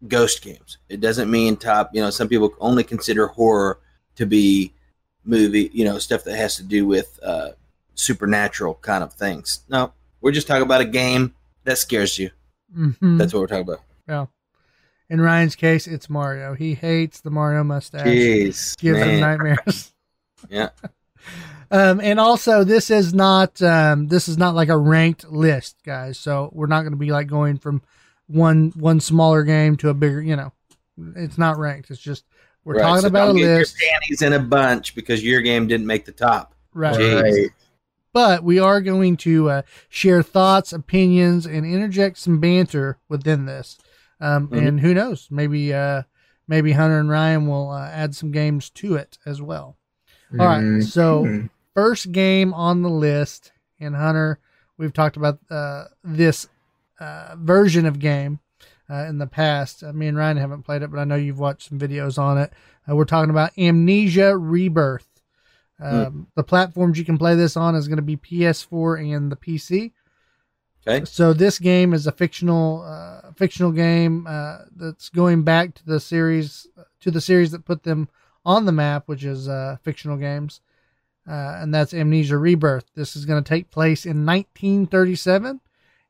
ghost games. It doesn't mean top, you know, some people only consider horror to be movie, you know, stuff that has to do with uh, supernatural kind of things. No, we're just talking about a game that scares you. mhm. That's what we're talking about. Yeah. In Ryan's case, it's Mario. He hates the Mario mustache. Jeez. gives him nightmares. Yeah. Um, and also, this is not um, this is not like a ranked list, guys. So we're not going to be like going from one one smaller game to a bigger. You know, it's not ranked. It's just we're Right, talking so about a don't get list, Your panties in a bunch because your game didn't make the top. right? Jeez. Right. But we are going to uh, share thoughts, opinions, and interject some banter within this. Um, Mhm. And who knows? Maybe uh, maybe Hunter and Ryan will uh, add some games to it as well. All right, Mhm. so first game on the list, and Hunter, we've talked about uh, this uh, version of game uh, in the past. Uh, me and Ryan haven't played it, but I know you've watched some videos on it. Uh, we're talking about Amnesia Rebirth. Um, The platforms you can play this on is going to be PS4 and the PC. Okay. So this game is a fictional uh, Frictional game uh, that's going back to the series to the series that put them on the map, which is uh, Frictional Games. uh, and that's Amnesia Rebirth. This is going to take place in 1937,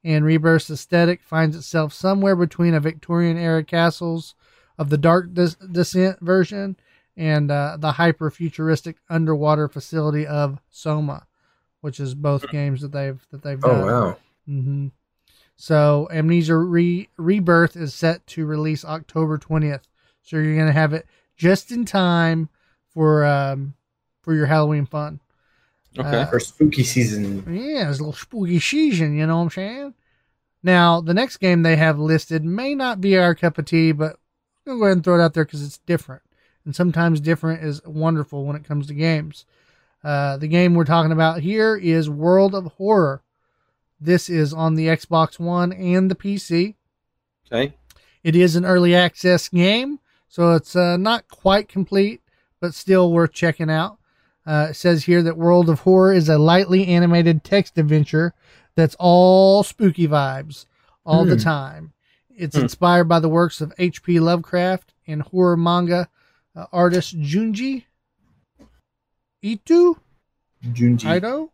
and Rebirth's aesthetic finds itself somewhere between a Victorian era castles of the Dark Des- Descent version and uh, the hyper futuristic underwater facility of Soma, which is both games that they've that they've Oh done. wow. hmm So Amnesia Re- Rebirth is set to release October twentieth. So you're gonna have it just in time for um for your Halloween fun. Okay. Uh, For spooky season. Yeah, it's a little spooky season, you know what I'm saying? Now, the next game they have listed may not be our cup of tea, but I'm going to go ahead and throw it out there because it's different. And sometimes different is wonderful when it comes to games. Uh, the game we're talking about here is World of Horror. This is on the Xbox One and the PC. okay. It is an early access game, so it's uh, not quite complete, but still worth checking out. Uh, it says here that World of Horror is a lightly animated text adventure that's all spooky vibes all the Hmm. time. It's Hmm. inspired by the works of H.P. Lovecraft and horror manga uh, artist Junji Ito. Junji. Ito.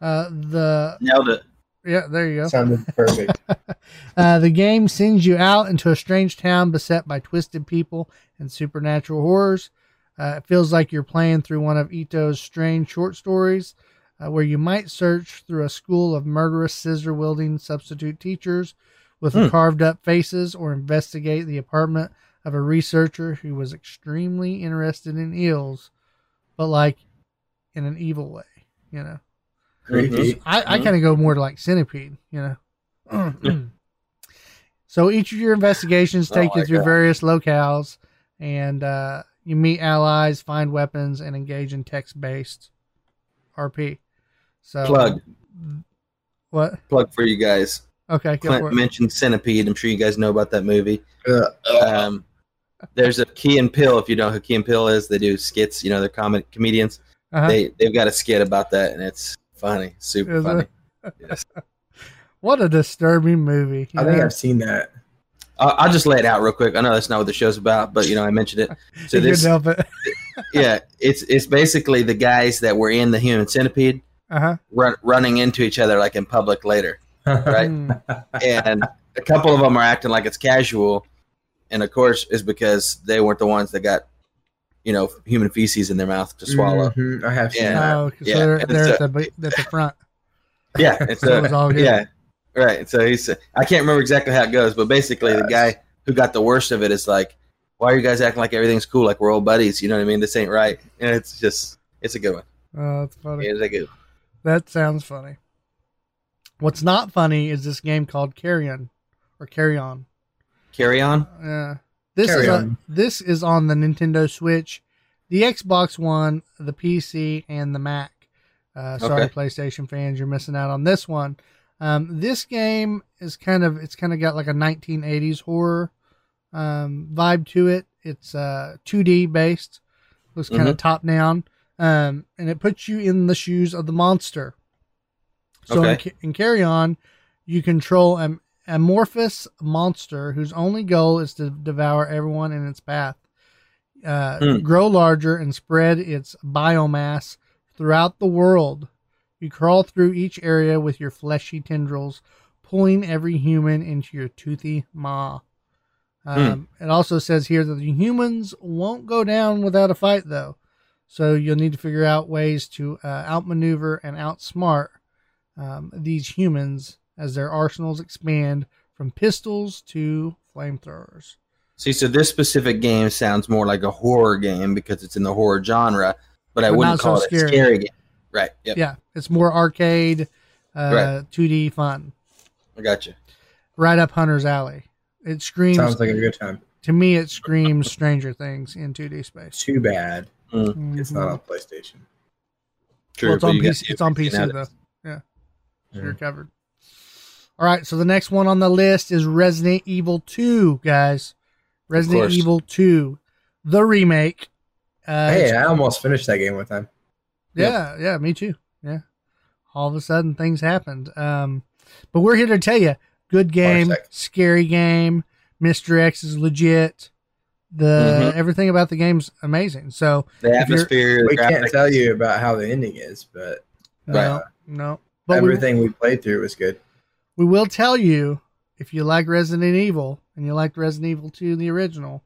Uh, the Nailed it. yeah, there you go. Sounded perfect. Uh, the game sends you out into a strange town beset by twisted people and supernatural horrors. Uh, it feels like you're playing through one of Ito's strange short stories, uh, where you might search through a school of murderous scissor wielding substitute teachers with Hmm. carved up faces, or investigate the apartment of a researcher who was extremely interested in eels, but like in an evil way, you know. Creepy. I, I Mhm. kind of go more to like centipede, you know. so each of your investigations Oh take you my through God. various locales, and uh, you meet allies, find weapons, and engage in text-based RP. So Plug. What? Plug for you guys. Okay, go Clint mentioned Centipede. I'm sure you guys know about that movie. Uh, Um, there's a Key and Peele. If you know who Key and Peele is, they do skits. You know, they're comic comedians. Uh-huh. They they've got a skit about that, and it's funny, super Is funny. it? Yes. What a disturbing movie. you I think? I've seen that. I'll, I'll just lay it out real quick. I know that's not what the show's about, but you know, I mentioned it. So this, help it. yeah, it's it's basically the guys that were in the Human Centipede Uh-huh. run, running into each other like in public later, right? Hmm. and a couple of them are acting like it's casual, and of course, is because they weren't the ones that got, you know, human feces in their mouth to swallow. Mhm, I have seen Yeah. that. Oh, so Yeah, they're, they're so- at, the, at the front. Yeah, and So it was all good. yeah, right. And so he's I can't remember exactly how it goes, but basically the guy who got the worst of it is like, why are you guys acting like everything's cool, like we're old buddies? You know what I mean? This ain't right. And it's just it's a good one. Oh, that's funny. It's a good. That sounds funny. What's not funny is this game called Carrion or Carry On. Carry on. Yeah. This Carry is a, On. this is on the Nintendo Switch, the Xbox One, the PC, and the Mac. Uh, sorry, Okay. PlayStation fans, you're missing out on this one. Um, this game is kind of it's kind of got like a 1980s horror um, vibe to it. It's uh, 2D based, looks kind of top down, um, and it puts you in the shoes of the monster. So in, Okay. Ca- in Carry On, you control an amorphous monster whose only goal is to devour everyone in its path, uh, Hmm. grow larger, and spread its biomass throughout the world. You crawl through each area with your fleshy tendrils, pulling every human into your toothy maw. Um, It also says here that the humans won't go down without a fight, though. So you'll need to figure out ways to uh, outmaneuver and outsmart um, these humans as their arsenals expand from pistols to flamethrowers. See, so this specific game sounds more like a horror game because it's in the horror genre, but I But wouldn't not so call it scary. a scary game. Right. Yep. Yeah, it's more arcade, uh, Right. 2D fun, I got you. right up Hunter's alley. It screams Sounds like a good time. to me. It screams Stranger Things in 2D space. Too bad it's Mhm. not on PlayStation. True. well, it's but on you got PC. It's on PC though. Yeah, so Mhm. you're covered. All right, so the next one on the list is Resident Evil 2, guys. Resident. Evil 2, the remake. Uh, hey, I almost finished that game with time. yeah, yeah, me too. Yeah, all of a sudden things happened. Um, but we're here to tell you, good game, scary game. Mr. X is legit. The everything about the game's amazing. So The atmosphere, the We can't tell you about how the ending is, but no, Right. no. But we, everything we played through was good. We will tell you if you like Resident Evil and you liked Resident Evil 2, the original,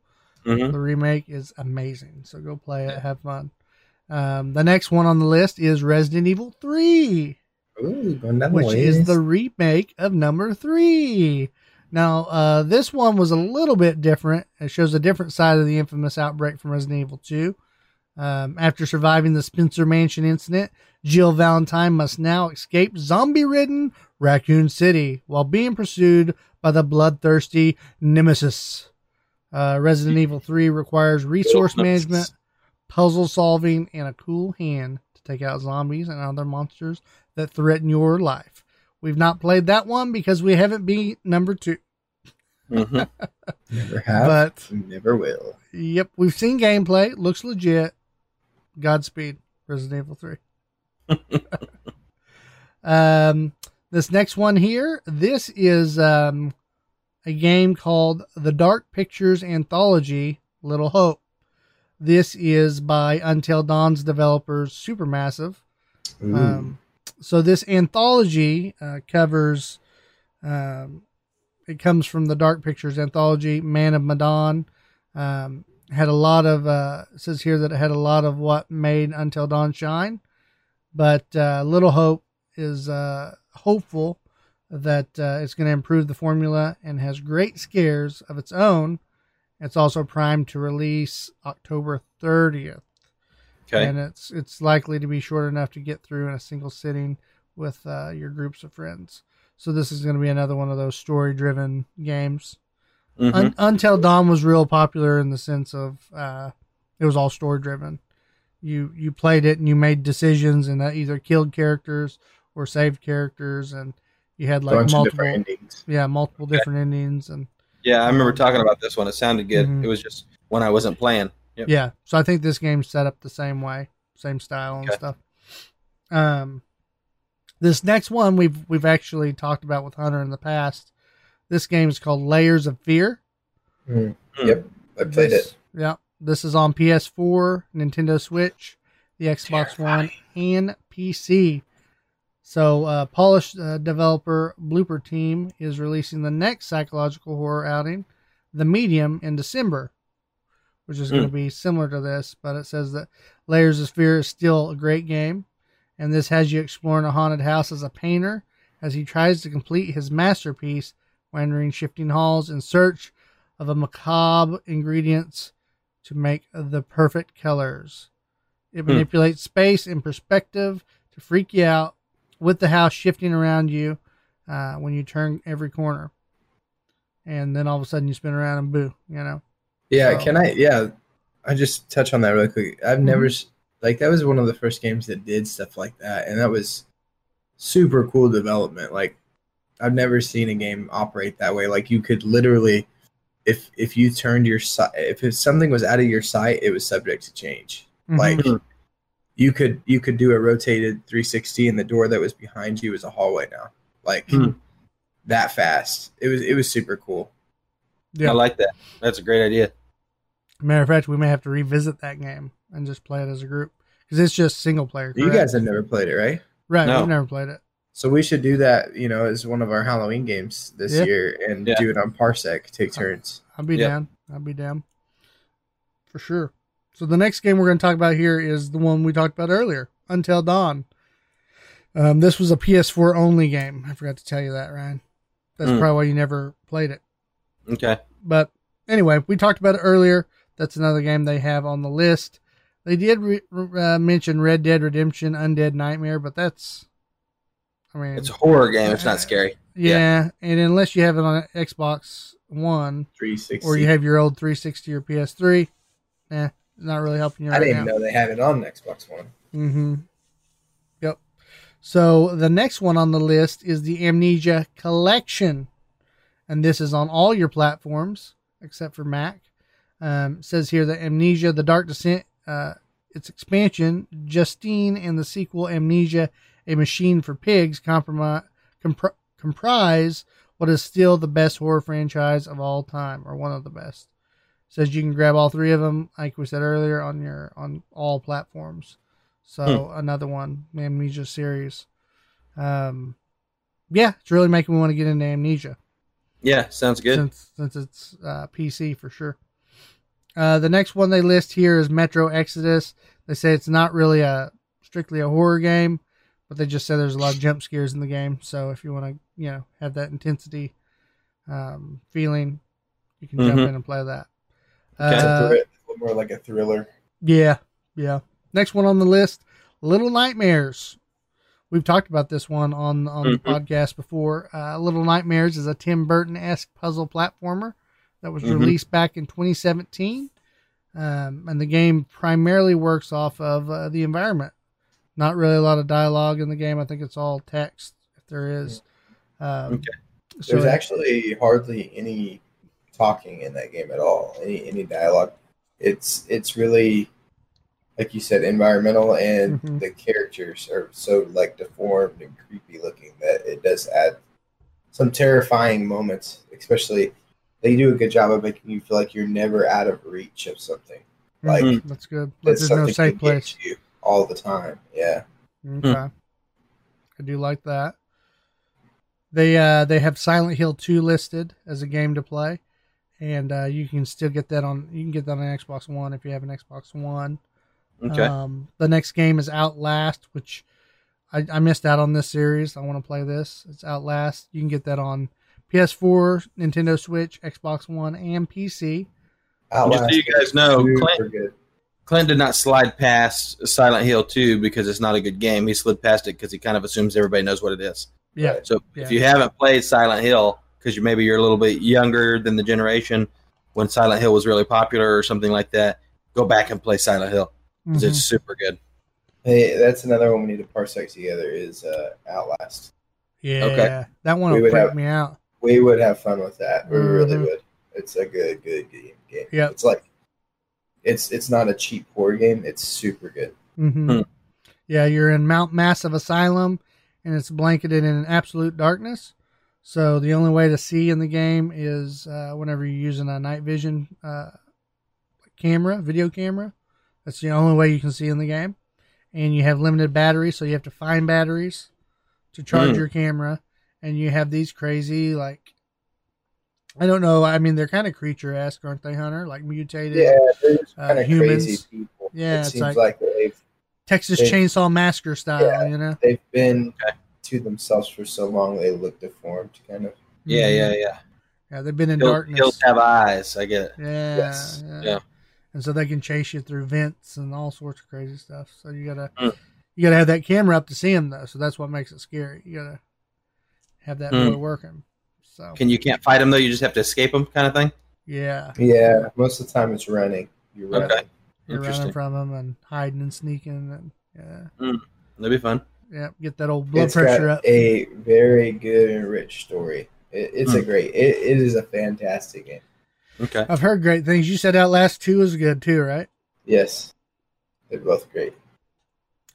Mhm. the remake is amazing. So go play it, have fun. Um, the next one on the list is Resident Evil 3. Ooh, which is the remake of number three. Now, uh, this one was a little bit different. It shows a different side of the infamous outbreak from Resident Evil 2. Um, after surviving the Spencer Mansion incident, Jill Valentine must now escape zombie ridden Raccoon City while being pursued by the bloodthirsty Nemesis. Uh, Resident Evil 3 requires resource management, puzzle solving, and a cool hand to take out zombies and other monsters that threaten your life. We've not played that one because we haven't beat number two. Mhm. never have, But never will. yep, we've seen gameplay. Looks legit. Godspeed, Resident Evil 3. um, this next one here, this is um, a game called The Dark Pictures Anthology Little Hope. This is by Until Dawn's developers Supermassive. Um, so this anthology uh, covers. Um, it comes from the Dark Pictures anthology, Man of Medan. Um, had a lot of. Uh, it says here that it had a lot of what made Until Dawn shine, but uh, Little Hope is uh, hopeful that uh, it's going to improve the formula and has great scares of its own. It's also primed to release October 30th Okay. and it's it's likely to be short enough to get through in a single sitting with uh, your groups of friends. So this is going to be another one of those story-driven games. Mhm. Un- Until Dawn was real popular in the sense of uh, it was all story-driven. You you played it and you made decisions and that either killed characters or saved characters, and you had like bunch multiple different endings. yeah multiple different endings and yeah, I remember talking about this one. It sounded good. Mhm. It was just when I wasn't playing. Yep. Yeah. So I think this game's set up the same way, same style and Okay. stuff. Um, this next one we've we've actually talked about with Hunter in the past. This game is called Layers of Fear. Mm. Hmm. Yep, I played This- it. Yeah. This is on PS4, Nintendo Switch, the Xbox One, and PC. So, uh, polished uh, developer Bloober Team is releasing the next psychological horror outing, The Medium, in December, which is going to be similar to this. But it says that Layers of Fear is still a great game, and this has you exploring a haunted house as a painter as he tries to complete his masterpiece, wandering shifting halls in search of a macabre ingredients to make the perfect colors. It Hmm. manipulates space and perspective to freak you out with the house shifting around you uh, when you turn every corner. And then all of a sudden you spin around and boo, you know? Yeah, So- can I? Yeah, I just touch on that really quick. I've never like that was one of the first games that did stuff like that, and that was super cool development. Like I've never seen a game operate that way. Like you could literally, if if you turned your sight, if if something was out of your sight, it was subject to change. Mhm. Like. You could you could do a rotated 360, and the door that was behind you was a hallway now. Like Hmm. that fast. It was it was super cool. Yeah. I like that. That's a great idea. Matter of fact, we may have to revisit that game and just play it as a group because it's just single player. You guys have never played it, right? right? No. We've never played it. So we should do that, you know, as one of our Halloween games this Yeah. year and Yeah. do it on Parsec, take turns. I'll be Yeah. down. I'll be down for sure. So the next game we're going to talk about here is the one we talked about earlier, Until Dawn. Um, this was a PS4 only game. I forgot to tell you that, Ryan. That's Hmm. probably why you never played it. Okay. But anyway, we talked about it earlier. That's another game they have on the list. They did re- uh, mention Red Dead Redemption Undead Nightmare, but that's, I mean, It's a horror game. It's not scary. yeah, and unless you have it on Xbox One, 360. or you have your old 360 or PS3, eh, it's not really helping you I right didn't now. know they had it on Xbox One. Mm-hmm. Yep. So the next one on the list is the Amnesia Collection, and this is on all your platforms except for Mac. Um, it says here that Amnesia: The Dark Descent, uh, its expansion, Justine, and the sequel Amnesia: A Machine for Pigs comprise what is still the best horror franchise of all time, or one of the best. Says you can grab all three of them, like we said earlier, on your on all platforms. So another one, Amnesia series. Um, yeah, it's really making me want to get into Amnesia Yeah, sounds good. since since it's uh, PC for sure. Uh, the next one they list here is Metro Exodus. They say it's not really a strictly a horror game, but they just say there's a lot of jump scares in the game. So if you want to, you know, have that intensity um, feeling, you can jump Mhm. in and play that. Okay. It's a Uh, more like a thriller. yeah, yeah. Next one on the list, Little Nightmares. We've talked about this one on on the Mhm. podcast before. Uh, Little Nightmares is a Tim Burton esque puzzle platformer that was Mhm. released back in 2017, um, and the game primarily works off of uh, the environment. Not really a lot of dialogue in the game. I think it's all text, if there is. Um, Okay. There's it- actually hardly any talking in that game at all. Any any dialogue. It's it's really like you said, environmental, and Mhm. the characters are so like deformed and creepy looking that it does add some terrifying moments. Especially, they do a good job of making you feel like you're never out of reach of something. Like Mhm, that's good. Like, that there's no something safe can place. get you all the time. Yeah. Okay. I do like that. They uh they have Silent Hill 2 listed as a game to play. And uh, you can still get that on you can get that on Xbox One if you have an Xbox One. Okay. Um the next game is Outlast, which I, I missed out on this series. I want to play this. It's Outlast. You can get that on PS4, Nintendo Switch, Xbox One, and PC. Just so you guys know, Clint- Clint did not slide past Silent Hill 2 because it's not a good game. He slid past it because he kind of assumes everybody knows what it is. Yeah. So Yeah. if you haven't played Silent Hill because you maybe you're a little bit younger than the generation when Silent Hill was really popular or something like that, go back and play Silent Hill because Mhm. it's super good. Hey, that's another one we need to parsec together. Is uh, Outlast. Yeah. Okay. That one We will would freak have- me out. We would have fun with that. We really Mhm. would. It's a good, good game. game. Yep. It's like it's it's not a cheap horror game. It's super good. hmm Hmm. Yeah, you're in Mount Massive Asylum, and it's blanketed in absolute darkness. So the only way to see in the game is uh, whenever you're using a night vision uh, camera, video camera. That's the only way you can see in the game. And you have limited batteries, so you have to find batteries to charge Hmm. your camera. And you have these crazy, like, I don't know. I mean, they're kind of creature esque, aren't they, Hunter? Like mutated. Yeah, Uh, kind of humans. crazy people. Yeah, it it's seems like- like, they've Texas They- Chainsaw Massacre style, Yeah. you know? they've been Okay. To themselves for so long they look deformed, kind of. Yeah, Mhm. yeah, yeah. Yeah, they've been in Hill- darkness. Hills have eyes. I get it. Yeah, Yes. yeah. Yeah. And so they can chase you through vents and all sorts of crazy stuff. So you gotta Mm. you gotta have that camera up to see them though. So that's what makes it scary. You gotta have that Mm. boy working. So Can you can't fight them though? You just have to escape them, kind of thing. yeah, Yeah, most of the time it's running. You're running. Okay. you're running from them and hiding and sneaking and yeah, That'd be fun. Yeah. Get that old blood It's pressure got up. a very good and rich story. It, it's a Hmm. great. It, it is a fantastic game. Okay. I've heard great things. You said Outlast Two is good too, right? Yes, they're both great.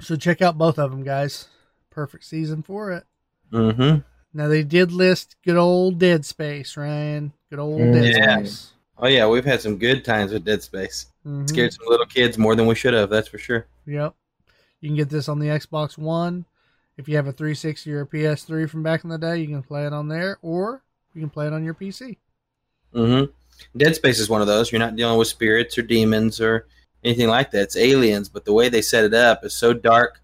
So check out both of them, guys. Perfect season for it. Mm-hmm. Now they did list good old Dead Space, Ryan. Good old Mm, Dead yeah. Space. Oh yeah, we've had some good times with Dead Space. Mhm. Scared some little kids more than we should have. That's for sure. Yep. You can get this on the Xbox One. If you have a 360 or a PS3 from back in the day, you can play it on there, or you can play it on your PC. Mm-hmm. Dead Space is one of those. You're not dealing with spirits or demons or anything like that. It's aliens, but the way they set it up is so dark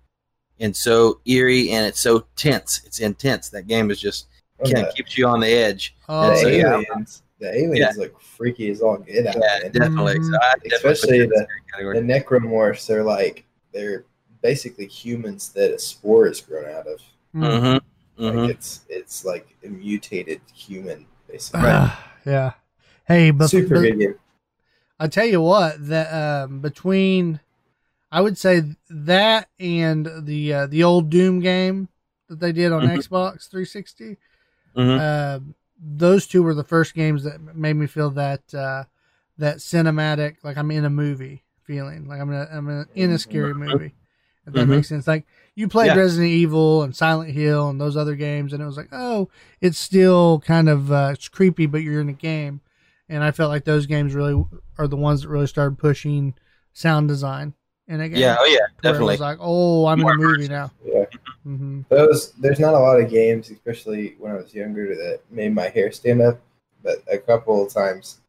and so eerie, and it's so tense. It's intense. That game is just And kind of keeps you on the edge. Oh, the so, yeah. aliens, the aliens look freaky as all get out. Yeah, man. definitely. So I definitely Especially the- The necromorphs, they're like they're basically humans that a spore is grown out of. Mm. Mm-hmm. Mm-hmm. It's it's like a mutated human, basically. Ah, yeah. Hey, but, Super but good game. I tell you what, that um, between, I would say that and the uh, the old Doom game that they did on Mhm. Xbox 360, Mhm. uh, those two were the first games that made me feel that uh, that cinematic, like I'm in a movie feeling, like I'm in a, I'm in a, in a scary movie. If that Mhm. makes sense. Like you played Yeah. Resident Evil and Silent Hill and those other games, and it was like, oh, it's still kind of uh, it's creepy, but you're in a game. and I felt like those games really are the ones that really started pushing sound design in a game. Yeah, oh yeah, where it definitely. was like, oh, I'm More in a movie now. Yeah. hmm Those there's not a lot of games, especially when I was younger, that made my hair stand up. But a couple of times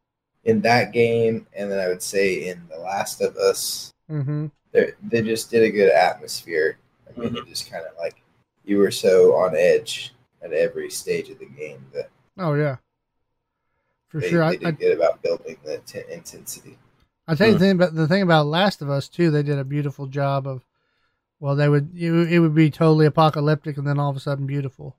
in that game, and then I would say in The Last of Us, hmm they they just did a good atmosphere. I mean, it just kind of like you were so on edge at every stage of the game that Oh yeah, for they, sure. I, they did I, good about building the t- intensity. I tell you Mm. the thing about the thing about Last of Us too. They did a beautiful job of. Well, they would you, it would be totally apocalyptic and then all of a sudden beautiful.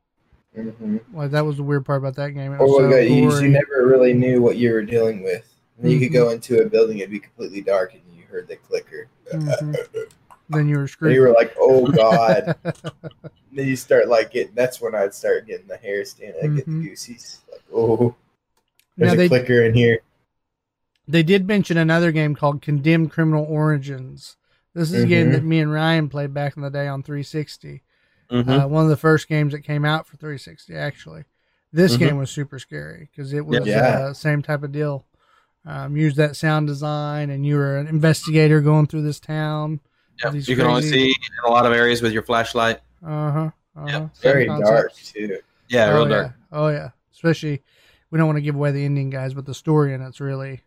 Mm-hmm. Like that was the weird part about that game. It was what so got you, you never really knew what you were dealing with. And then you could go into a building, it'd be completely dark, and you heard the clicker. Mhm. Then you were And you were like, "Oh God!" then you start like getting. That's when I'd start getting the hair standing, I'd get the Mhm. goosies. Like, oh, there's now a they clicker in here. they did mention another game called Condemned Criminal Origins. This is a game Mhm. that me and Ryan played back in the day on 360. Mhm. Uh, one of the first games that came out for 360, actually. This game was super scary because it was Yeah. uh, same type of deal. Um, used that sound design, and you were an investigator going through this town. Yep. these You can only see in a lot of areas with your flashlight. Uh huh. Uh-huh. Yep. Very Same dark too. Yeah, oh, real dark. Yeah. Oh yeah. Especially, we don't want to give away the ending, guys, but the story in it's really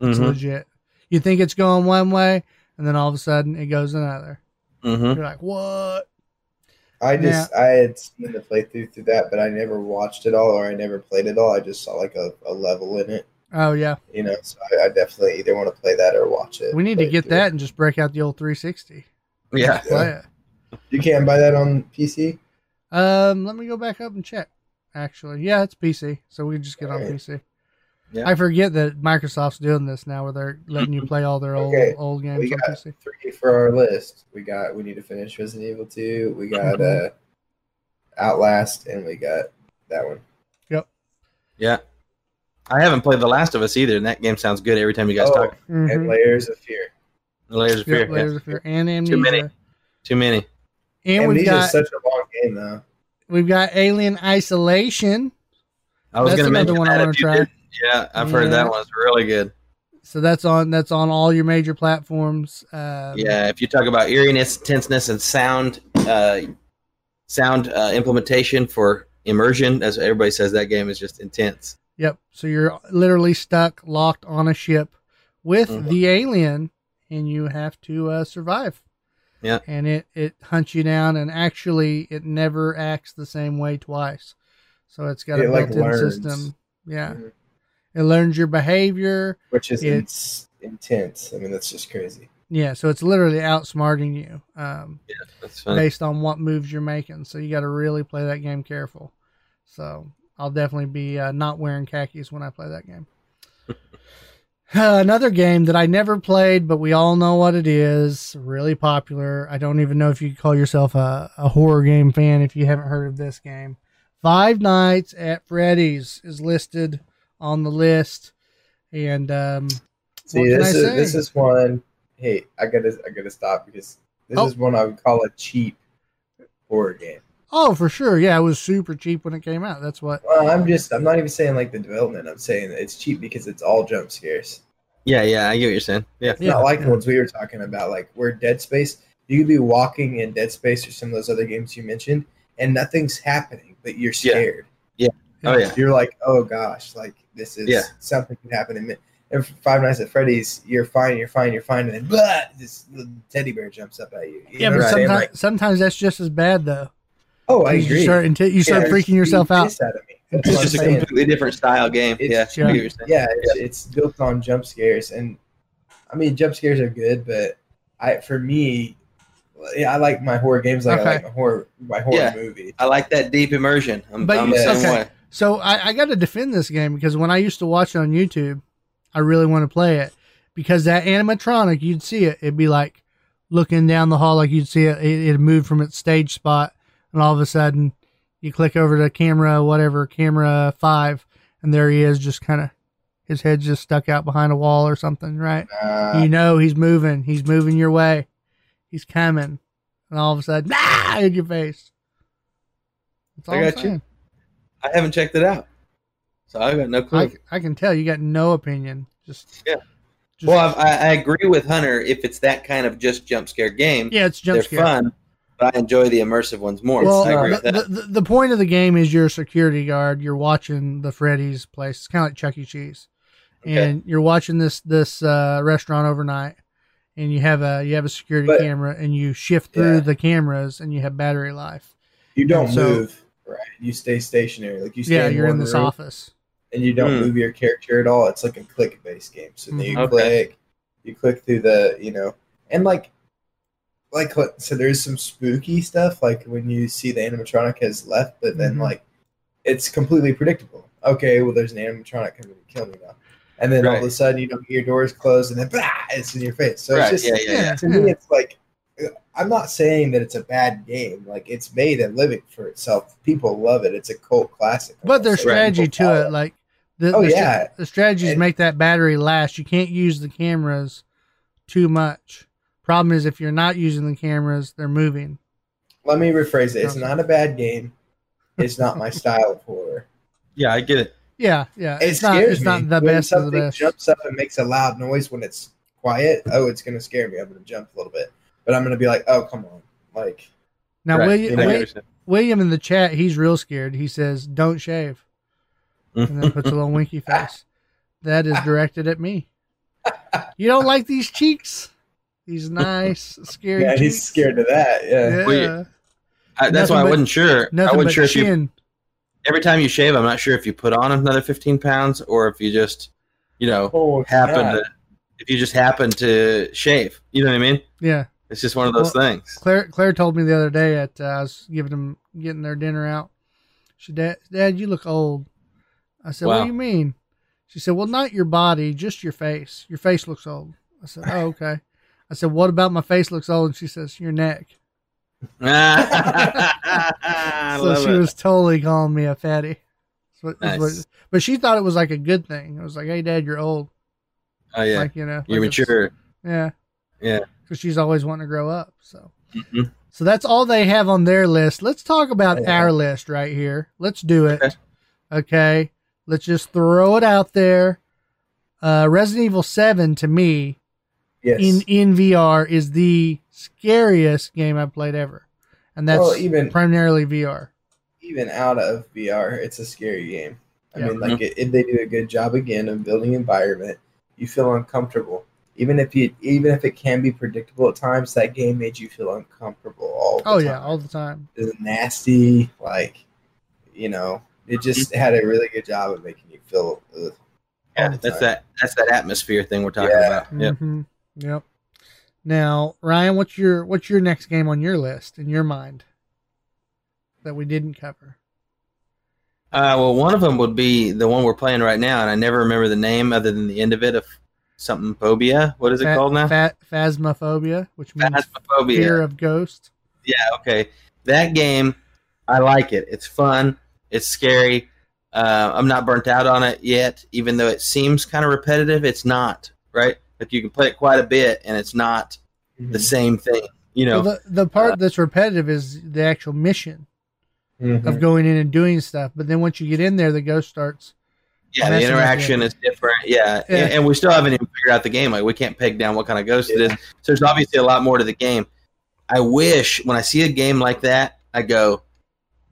it's Mhm. legit. You think it's going one way, and then all of a sudden it goes another. Mm-hmm. You're like, what? I just I had seen the playthrough through that, but I never watched it all or I never played it all. I just saw like a, a level in it, Oh yeah. you know. So I, I definitely either want to play that or watch it. We need to get through. that and just break out the old 360. Yeah. Play it. You can't buy that on PC. Um, let me go back up and check. Actually, yeah, it's PC, so we just get on Alright. PC. Yeah. I forget that Microsoft's doing this now, where they're letting you play all their old Okay. old games We on got PC. three for our list. We got we need to finish Resident Evil two. We got uh, Outlast, and we got that one. Yep. Yeah. I haven't played The Last of Us either, and that game sounds good every time you guys Oh, talk. And Mhm. Layers of Fear. Layers of Fear. Yep, yeah. Layers of Fear and Amnesia. Too many. Too many. And And we've these are got such a long game though. we've got Alien Isolation. I was That's going to another mention one I that wanna try. did. Yeah, I've heard Yeah. that one's really good. So that's on that's on all your major platforms. Um, Yeah, if you talk about eeriness, tenseness, and sound, uh, sound uh, implementation for immersion, as everybody says, that game is just intense. Yep. So you're literally stuck, locked on a ship with Mhm. the alien, and you have to uh, survive. Yeah. And it it hunts you down, and actually, it never acts the same way twice. So it's got a It, like, built-in learns. system. Yeah. Mhm. It learns your behavior. Which is It's- intense. I mean, that's just crazy. Yeah. So it's literally outsmarting you. Um, That's fun. based on what moves you're making. So you got to really play that game careful. So I'll definitely be uh, not wearing khakis when I play that game. Uh, another game that I never played, but we all know what it is. Really popular. I don't even know if you call yourself a, a horror game fan if you haven't heard of this game. Five Nights at Freddy's is listed on the list, and um, See, this is say? this is one. Hey, I gotta I gotta stop because this Oh. is one I would call a cheap horror game. Oh, for sure, yeah, it was super cheap when it came out. That's what. Well, I'm just I'm not even saying like the development. I'm saying it's cheap because it's all jump scares. Yeah, yeah, I get what you're saying. Yeah. It's Yeah, not like the ones we were talking about. Like where Dead Space, you could be walking in Dead Space or some of those other games you mentioned, and nothing's happening, but you're scared. Yeah. scared. Oh, yeah. You're like, oh gosh, like this is Yeah. something could happen. in And Five Nights at Freddy's, you're fine, you're fine, you're fine, and then blah, this teddy bear jumps up at you. You Yeah, but what sometimes Like, sometimes that's just as bad though. Oh, I You agree. start, until you start Yeah, freaking yourself out. Out of me. That's It's just I'm a saying. completely different style game. It's- yeah, I get what you're saying. yeah, it's, it's built on jump scares, and I mean jump scares are good, but I for me, yeah, I like my horror games like Okay. I like my horror my horror Yeah. movie. I like that deep immersion. I'm, But I'm you- the same okay. way. So I, I got to defend this game because when I used to watch it on YouTube, I really want to play it because that animatronic, you'd see it. It'd be like looking down the hall, like you'd see it. It it'd move from its stage spot, and all of a sudden, you click over to camera, whatever, camera five, and there he is, just kind of his head's just stuck out behind a wall or something, right? Uh, you know he's moving. He's moving your way. He's coming, and all of a sudden, ah, in your face. That's I got you. I haven't checked it out. So I got no clue. I, I can tell you got no opinion. Just Yeah. just- well, I, I agree with Hunter. If it's that kind of just jump scare game, yeah, it's jump they're scare. fun. But I enjoy the immersive ones more. Well, I agree the, with that. the, the, the point of the game is you're a security guard. You're watching the Freddy's place. It's kind of like Chuck E. Cheese, Okay. and you're watching this this uh, restaurant overnight, and you have a you have a security But- camera, and you shift through Yeah. the cameras, and you have battery life. You don't So- move, right? You stay stationary. Like you stay Yeah, in you're in this room office. and you don't Hmm. move your character at all. It's like a click based game. So then you. Okay. click, you click through the, you know, and like, like so there's some spooky stuff like when you see the animatronic has left, but then Mhm. like it's completely predictable. Okay, well there's an animatronic coming to kill me now, and then all of a sudden you don't your doors closed, and then bah, it's in your face. So right? it's just yeah, yeah, yeah. to me it's like i'm not saying that it's a bad game like it's made a living for itself people love it it's a cult classic But there's almost. Strategy people to it. Like the Oh, the, yeah. the strategies And- make that battery last. You can't use the cameras too much. Problem is if you're not using the cameras, they're moving. let me rephrase it it's not a bad game it's not my style of horror Yeah, I get it. Yeah, yeah. it It's not scares it's me. not the when best of the something best. jumps up and makes a loud noise when it's quiet oh it's gonna scare me i'm gonna jump a little bit but i'm gonna be like oh come on like Now Right, William, I know. William in the chat, he's real scared. He says, "Don't shave," and then puts a little winky face. That is directed at me. You don't like these cheeks? These nice, scary. yeah cheeks? he's scared of that yeah, Yeah. Well, you- I, that's Nothing why I but- wasn't sure. I wasn't but sure if you every time you shave. I'm not sure if you put on another 15 pounds or if you just, you know, oh happen God. to if you just happen to shave. You know what I mean? Yeah. It's just one of those Well, things. Claire Claire told me the other day at uh, I was giving them getting their dinner out. She dad Dad, you look old. I said, What do you mean? She said, Well, not your body, just your face. Your face looks old. I said, Oh, okay. I said, What about my face looks old? And she says, Your neck. So she it. was totally calling me a fatty. That's what- but she thought it was like a good thing. It was like, Hey Dad, you're old. oh yeah, Like, you know. you're like mature. Yeah. Yeah. Because she's always wanting to grow up. So Mhm. So that's all they have on their list. Let's talk about Yeah. our list right here. Let's do it. Okay. Okay. Let's just throw it out there. Uh, Resident Evil 7 to me yes in, in VR is the scariest game I've played ever. And that's Well, even- primarily VR. even out of VR, it's a scary game. I Yeah. mean, like it, it- they do a good job again of building environment. You feel uncomfortable, even if you even if it can be predictable at times. That game made you feel uncomfortable all. The Oh, time. yeah, all the time. It's nasty. Like, you know, it just had a really good job of making you feel. Ugh, Yeah, that's time. that. That's that atmosphere thing we're talking Yeah. about. Yep. hmm Yep. Now, Ryan, what's your what's your next game on your list in your mind that we didn't cover? Uh, well, one of them would be the one we're playing right now, and I never remember the name other than the end of it of something phobia. What is it called now? Fa- phasmophobia, which means Phasmophobia. fear of ghosts. Yeah, okay. That game, I like it. It's fun. It's scary. Uh, I'm not burnt out on it yet, even though it seems kind of repetitive. It's not, right? Like you can play it quite a bit, and it's not the Mhm. same thing. You know, well, the the part uh, that's repetitive is the actual mission Mhm. of going in and doing stuff. But then once you get in there, the ghost starts. yeah, the messing with interaction is different. Yeah, Yeah. And, and we still haven't even figured out the game. Like we can't peg down what kind of ghost it is. So there's obviously a lot more to the game. I wish when I see a game like that, I go,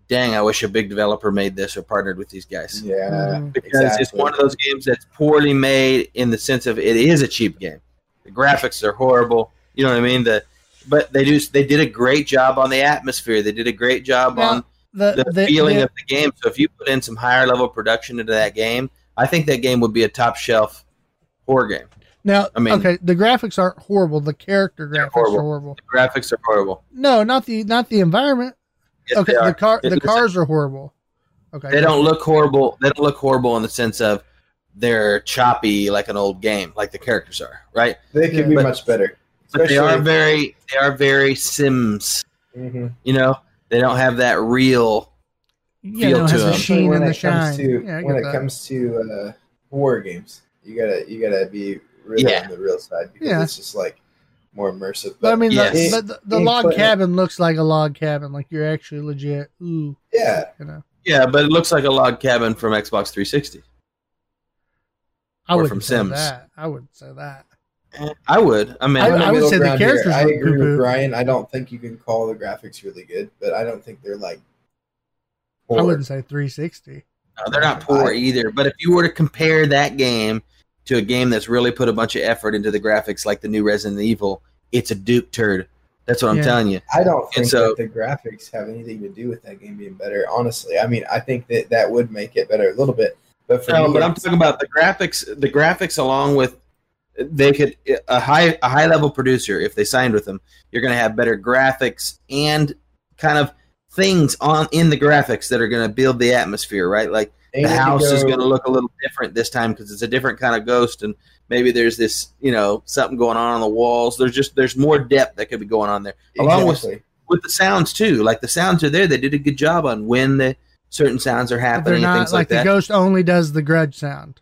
"Dang, I wish a big developer made this or partnered with these guys." Yeah, Mhm. because it's one of those games that's poorly made in the sense of it is a cheap game. The graphics are horrible. You know what I mean? The but they do they did a great job on the atmosphere. They did a great job Now, on The, the, the feeling the- of the game. So if you put in some higher level production into that game, I think that game would be a top shelf horror game. now, I mean- okay, the graphics aren't horrible. The character graphics horrible. are horrible. The graphics are horrible. No, not the not the environment. Yes, okay, the car It- the listen, cars are horrible. Okay, They don't look horrible. They don't look horrible in the sense of they're choppy like an old game, like the characters are, right? They could Yeah. be But- much better. But they are very they are very Sims. Mhm. You know, they don't have that real. Yeah, feel no, to them. sheen when and the it comes shine. to yeah, when it that. comes to uh, horror games, you gotta you gotta be really Yeah. on the real side because Yeah. it's just like more immersive. But I mean, Yes. the, but the, the log Clinton- uh, cabin looks like a log cabin. Like you're actually legit. Ooh, yeah, you know. Yeah, but it looks like a log cabin from Xbox 360. I would from say Sims. that. I would say that. I would. I mean, I- I'm in the I would say the characters I agree poo-poo. with Brian. I don't think you can call the graphics really good, but I don't think they're like. I wouldn't say 360. No, they're not poor either. But if you were to compare that game to a game that's really put a bunch of effort into the graphics, like the new Resident Evil, it's a Duke turd. That's what I'm telling you. I don't think so- that the graphics have anything to do with that game being better. Honestly, I mean, I think that that would make it better a little bit. But for No, me, but I'm talking about the graphics. The graphics, along with they could a high a high level producer if they signed with them, you're going to have better graphics and kind of things on in the graphics that are going to build the atmosphere, right? Like they the need to house is going to look a little different this time because it's a different kind of ghost and maybe there's this you know something going on on the walls there's just there's more depth that could be going on there along with Exactly. with the sounds too like the sounds are there they did a good job on when the certain sounds are But they're happening and not things like, like, the that ghost only does the grudge sound.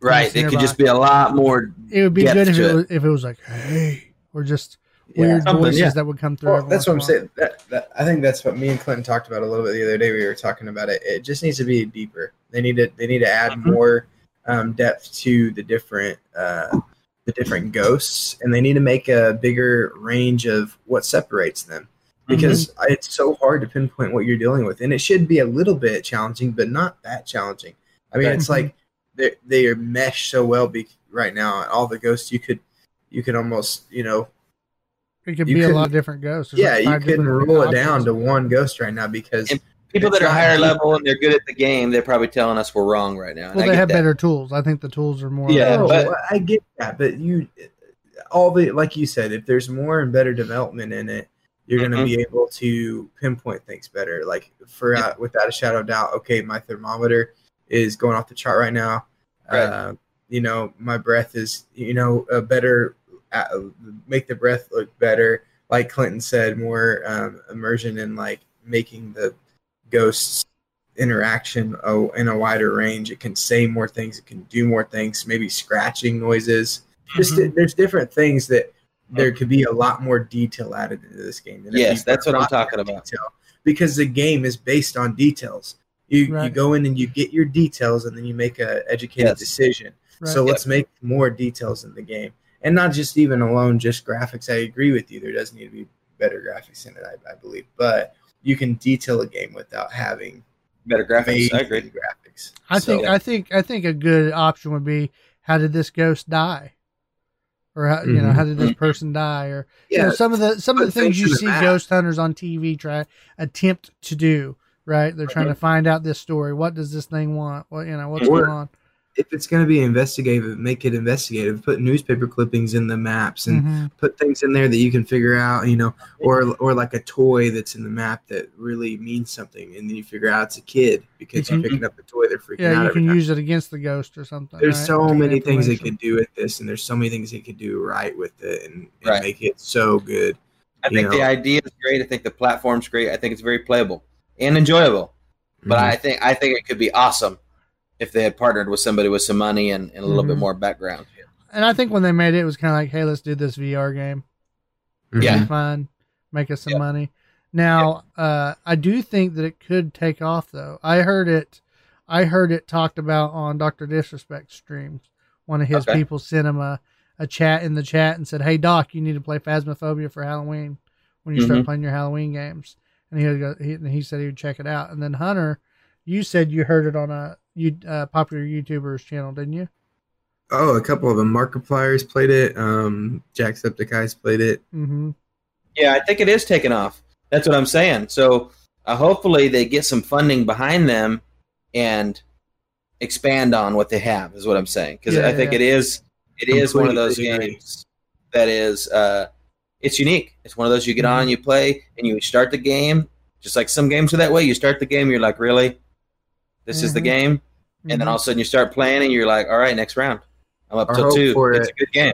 right it's it could just be a lot more It would be good if it, it. was, if it was like, hey, or just Yeah. Weird Something, voices yeah. that would come through. Well, that's what I'm once in a saying. That, that, I think that's what me and Clinton talked about a little bit the other day. We were talking about it. It just needs to be deeper. They need to they need to add Mhm. more um, depth to the different uh, the different ghosts, and they need to make a bigger range of what separates them. Because it's so hard to pinpoint what you're dealing with, and it should be a little bit challenging, but not that challenging. I mean, it's like they they are meshed so well be, right now. All the ghosts you could you could almost you know. It could you be a lot of different ghosts. There's yeah, like you five can different roll it down to one ghost right now because And people that are higher level and they're good at the game they're probably telling us we're wrong right now and Well, I they have that. better tools. I think the tools are more. Yeah, but- I get that, but you all the like you said, if there's more and better development in it, you're going to be able to pinpoint things better. Like for uh, without a shadow of doubt, okay, my thermometer is going off the chart right now. Right. Uh, you know, my breath is you know a better make the breath look better. Like Clinton said, more um, immersion in like making the ghosts interaction oh, in a wider range. It can say more things. It can do more things. Maybe scratching noises. Just Mm-hmm. there's different things that there could be a lot more detail added into this game. Yes, that's what I'm talking about. detail- because the game is based on details. You you go in and you get your details, and then you make a educated Yes. decision. Right. So let's make more details in the game, and not just even alone just graphics. I agree with you. There does need to be better graphics in it, I, I believe, but you can detail a game without having better graphics I amazing agree graphics. I So- think I think I think a good option would be how did this ghost die, or how, you know Mhm. how did this person die, or you know some of the some of the things things you see map. ghost hunters on TV try attempt to do. Right, they're trying to find out this story. What does this thing want? What you know? What's Or- going on? If it's going to be investigative, make it investigative. Put newspaper clippings in the maps and Mhm. put things in there that you can figure out, you know, or or like a toy that's in the map that really means something, and then you figure out it's a kid because You you're picking up the toy. They're freaking Yeah, out Yeah, you every can time. use it against the ghost or something. There's right? so To many things they could do with this, and there's so many things they could do right with it, and, and Right. make it so good. I you think the idea is great I think the platform's great I think it's very playable and enjoyable but Mhm. I think I think it could be awesome if they had partnered with somebody with some money and, and a little bit Mhm. more background And I think when they made it, it was kind of like, hey, let's do this VR game. Mhm. Yeah. Be fun, make us some Yeah. money. Now, uh, I do think that it could take off, though. I heard it, I heard it talked about on Doctor Disrespect streams. One of his Okay. people sent him a, a chat in the chat and said, "Hey Doc, you need to play Phasmophobia for Halloween when you start Mhm. playing your Halloween games." And he go, he, and he said he would check it out. And then Hunter, you said you heard it on a you uh, popular YouTuber's channel, didn't you? Oh, a couple of them. Markiplier's played it. Um, Jacksepticeye's played it. Mm-hmm. Yeah, I think it is taking off. That's what I'm saying. So uh, hopefully they get some funding behind them and expand on what they have. Is what I'm saying because Yeah, I think yeah. it is it is one of those agree. games that is uh, it's unique. It's one of those you get Mm-hmm. on, you play, and you start the game. Just like some games are that way. You start the game, you're like, really, this is the Mhm. Game, and Mm-hmm. then all of a sudden you start playing, and you're like, all right, next round. I'm up I till two. for It's it. a good game.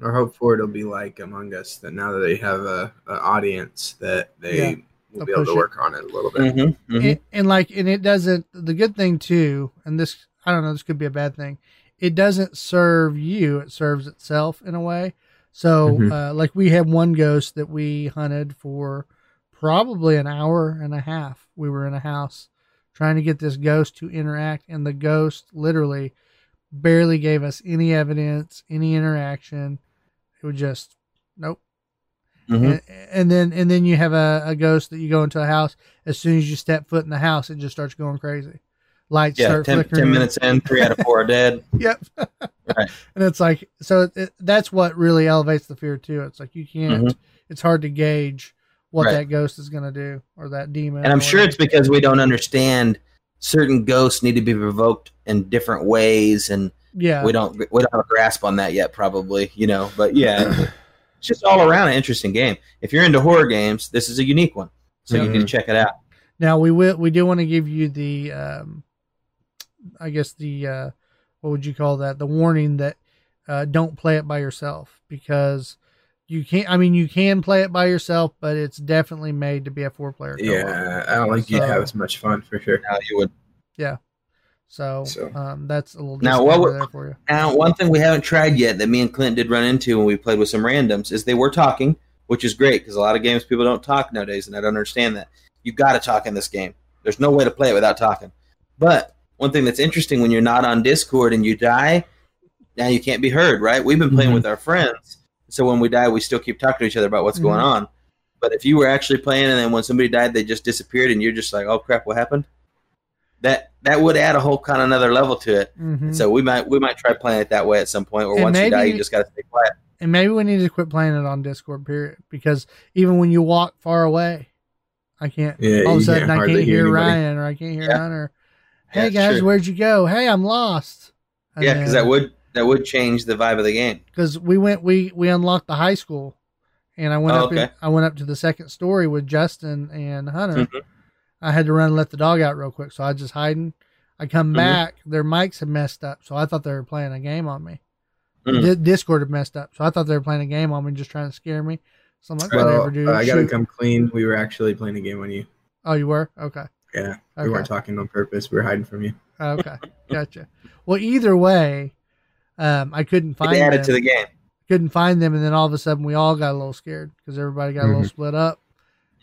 Or hope for it'll be like Among Us. That now that they have a, a audience, that they Yeah. will They'll be able push to it. work on it a little bit. Mm-hmm, and, and like and it doesn't the good thing too and this i don't know this could be a bad thing it doesn't serve you it serves itself in a way so Mhm. uh, like we had one ghost that we hunted for probably an hour and a half we were in a house trying to get this ghost to interact and the ghost literally barely gave us any evidence, any interaction. It would just nope. Mhm. And, and then and then you have a, a ghost that you go into a house. As soon as you step foot in the house, it just starts going crazy. Lights Yeah, start 10, flickering. 10 minutes in, three out of four are dead. Yep. Right. And it's like so it, that's what really elevates the fear too. It's like you can't. It's hard to gauge what Mm-hmm. Right. that ghost is going to do or that demon. And I'm sure it's because we don't understand certain ghosts need to be provoked in different ways, and yeah. we don't we don't have a grasp on that yet, probably. You know, but yeah, it's just all around an interesting game. If you're into horror games, this is a unique one, so you need to check it out. Now we will. We do want to give you the, um, I guess the, uh, what would you call that? The warning that uh, don't play it by yourself because you can't. I mean, you can play it by yourself, but it's definitely made to be a four player. Yeah, I don't think you'd have as much fun for sure. Now you would. So, So- Um, that's a little Now, what disclaimer would- there for you. Now, one thing we haven't tried yet that me and Clint did run into when we played with some randoms is they were talking, which is great because a lot of games people don't talk nowadays, and I don't understand that. You got to talk in this game. There's no way to play it without talking. But one thing that's interesting when you're not on Discord and you die, now you can't be heard, right? We've been playing Mhm. with our friends, so when we die, we still keep talking to each other about what's going Mhm. on. But if you were actually playing and then when somebody died, they just disappeared, and you're just like, "Oh crap, what happened?" That that would add a whole kind of another level to it. Mhm. So we might we might try playing it that way at some point. Where And once you die, you just got to stay quiet. and maybe we need to quit playing it on Discord. Period. Because even when you walk far away, I can't. Yeah, all of a sudden, can't I can't hear hear. Ryan or I can't hear Yeah. Hunter. Hey it's guys, true. where'd you go? Hey, I'm lost. And Yeah, because that would that would change the vibe of the game. because we went we we unlocked the high school and i went Oh, up in, i went up to the second story with justin and hunter Mhm. i had to run and let the dog out real quick so i was just hiding i come Mhm. back their mics had messed up so i thought they were playing a game on me Mm. Di- discord had messed up so i thought they were playing a game on me just trying to scare me so i'm like whatever dude I gotta shoot. come clean. We were actually playing a game on you. oh you were okay Yeah, we Okay. weren't talking on purpose. We were hiding from you. okay gotcha well either way um i couldn't find It added them. to the game. couldn't find them and then all of a sudden we all got a little scared because everybody got a little Mhm. split up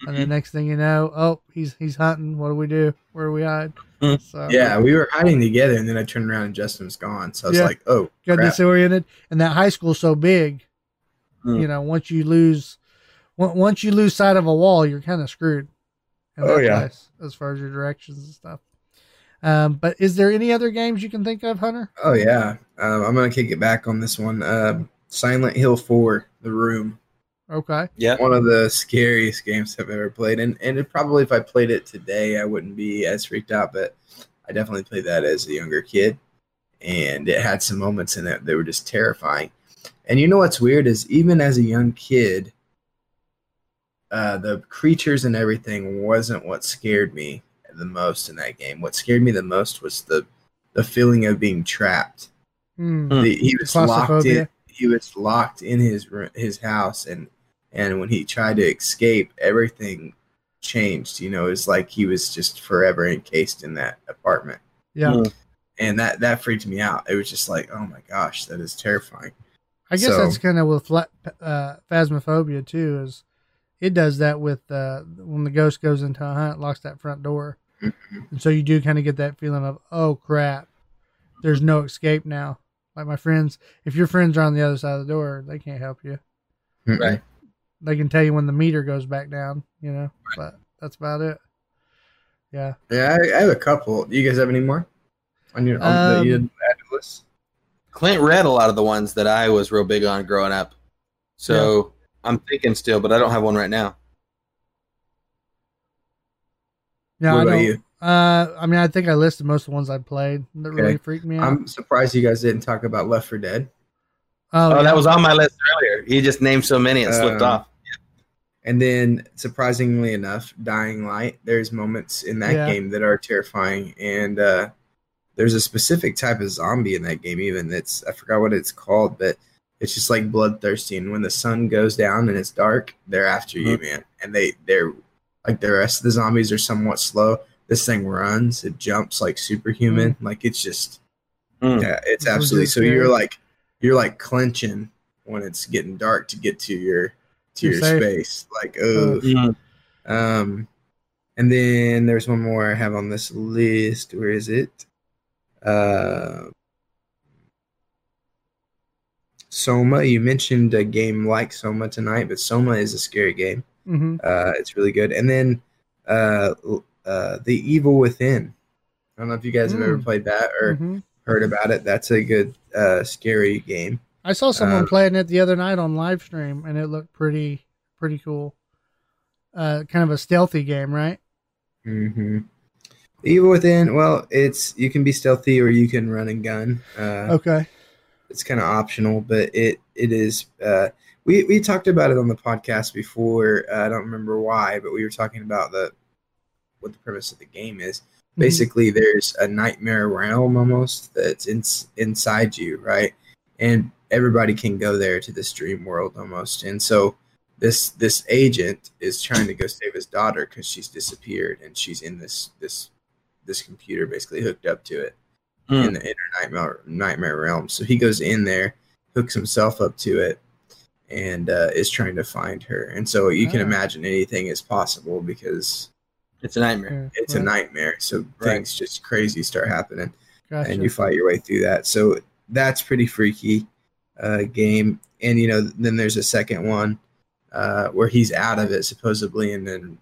and the next thing you know oh he's he's hunting what do we do where do we hide Mhm. so Yeah, we were hiding together, and then I turned around and Justin was gone. So I was Yeah. like, "Oh, got crap. disoriented and that high school's so big Mm. you know once you lose once you lose sight of a wall you're kind of screwed Oh, yeah. place, as far as your directions and stuff um but is there any other games you can think of hunter Oh yeah, um, I'm gonna kick it back on this one. Um Silent Hill Four: The Room. okay Yeah. One of the scariest games I've ever played, and and it probably if I played it today, I wouldn't be as freaked out. But I definitely played that as a younger kid, and it had some moments in it that were just terrifying. And you know what's weird is even as a young kid, uh, the creatures and everything wasn't what scared me the most in that game. What scared me the most was the the feeling of being trapped. Hmm. The, he was locked in. He was locked in his his house, and and when he tried to escape, everything changed. You know, it's like he was just forever encased in that apartment, yeah Hmm. and that that freaked me out. It was just like, oh my gosh, that is terrifying. I guess So- that's kind of with fla- uh, phasmophobia too. Is it does that with uh, when the ghost goes into a hunt, locks that front door. And so you do kind of get that feeling of oh crap, there's no escape now. Like my friends, if your friends are on the other side of the door, they can't help you. Right. They can tell you when the meter goes back down, you know, but that's about it. Yeah. Yeah, I, I have a couple. Do you guys have any more on your on Um, the you had add to the list? Clint read a lot of the ones that I was real big on growing up. So I'm thinking still, but I don't have one right now. Yeah. what I about don't- you? Uh, I mean, I think I listed most of the ones I played that really freaked me out. I'm surprised you guys didn't talk about Left 4 Dead. oh, Oh, yeah. that was on my list earlier. He just named so many it slipped Um, off. And then, surprisingly enough, Dying Light. There's moments in that Yeah. game that are terrifying, and uh, there's a specific type of zombie in that game. Even it's I forgot what it's called, but it's just like bloodthirsty. And when the sun goes down and it's dark, they're after you, man. And they they're like the rest of the zombies are somewhat slow. This thing runs, it jumps like superhuman. Like it's just Mm. yeah, it's That's absolutely. So you're like you're like clenching when it's getting dark to get to your to You're your safe. space. Like oh, Mm. um, and then there's one more I have on this list. Where is it? Uh, Soma. You mentioned a game like Soma tonight, but Soma is a scary game. Hmm Uh, it's really good. And then uh, uh, The Evil Within. I don't know if you guys have ever Mm. played that or hmm heard about it. That's a good uh, scary game. I saw someone Um, playing it the other night on live stream, and it looked pretty pretty cool. Uh, kind of a stealthy game, right? hmm Evil Within. Well, it's you can be stealthy or you can run and gun. Uh, Okay. it's kind of optional, but it it is. We we talked about it on the podcast before. Uh, I don't remember why, but we were talking about the what the premise of the game is. Mm-hmm. Basically, there's a nightmare realm almost that's in, inside you, right? And everybody can go there to this dream world almost. And so this this agent is trying to go save his daughter because she's disappeared and she's in this this this computer basically hooked up to it Hmm. in the inner nightmare nightmare realm. So he goes in there, hooks himself up to it, and uh, is trying to find her. And so you can Ah. imagine anything is possible because It's a nightmare. Yeah, it's a nightmare. So Right. things just crazy start happening, Gotcha. and you fight your way through that. So that's pretty freaky uh, game. And you know, then there's a second one uh, where he's out of it supposedly, and then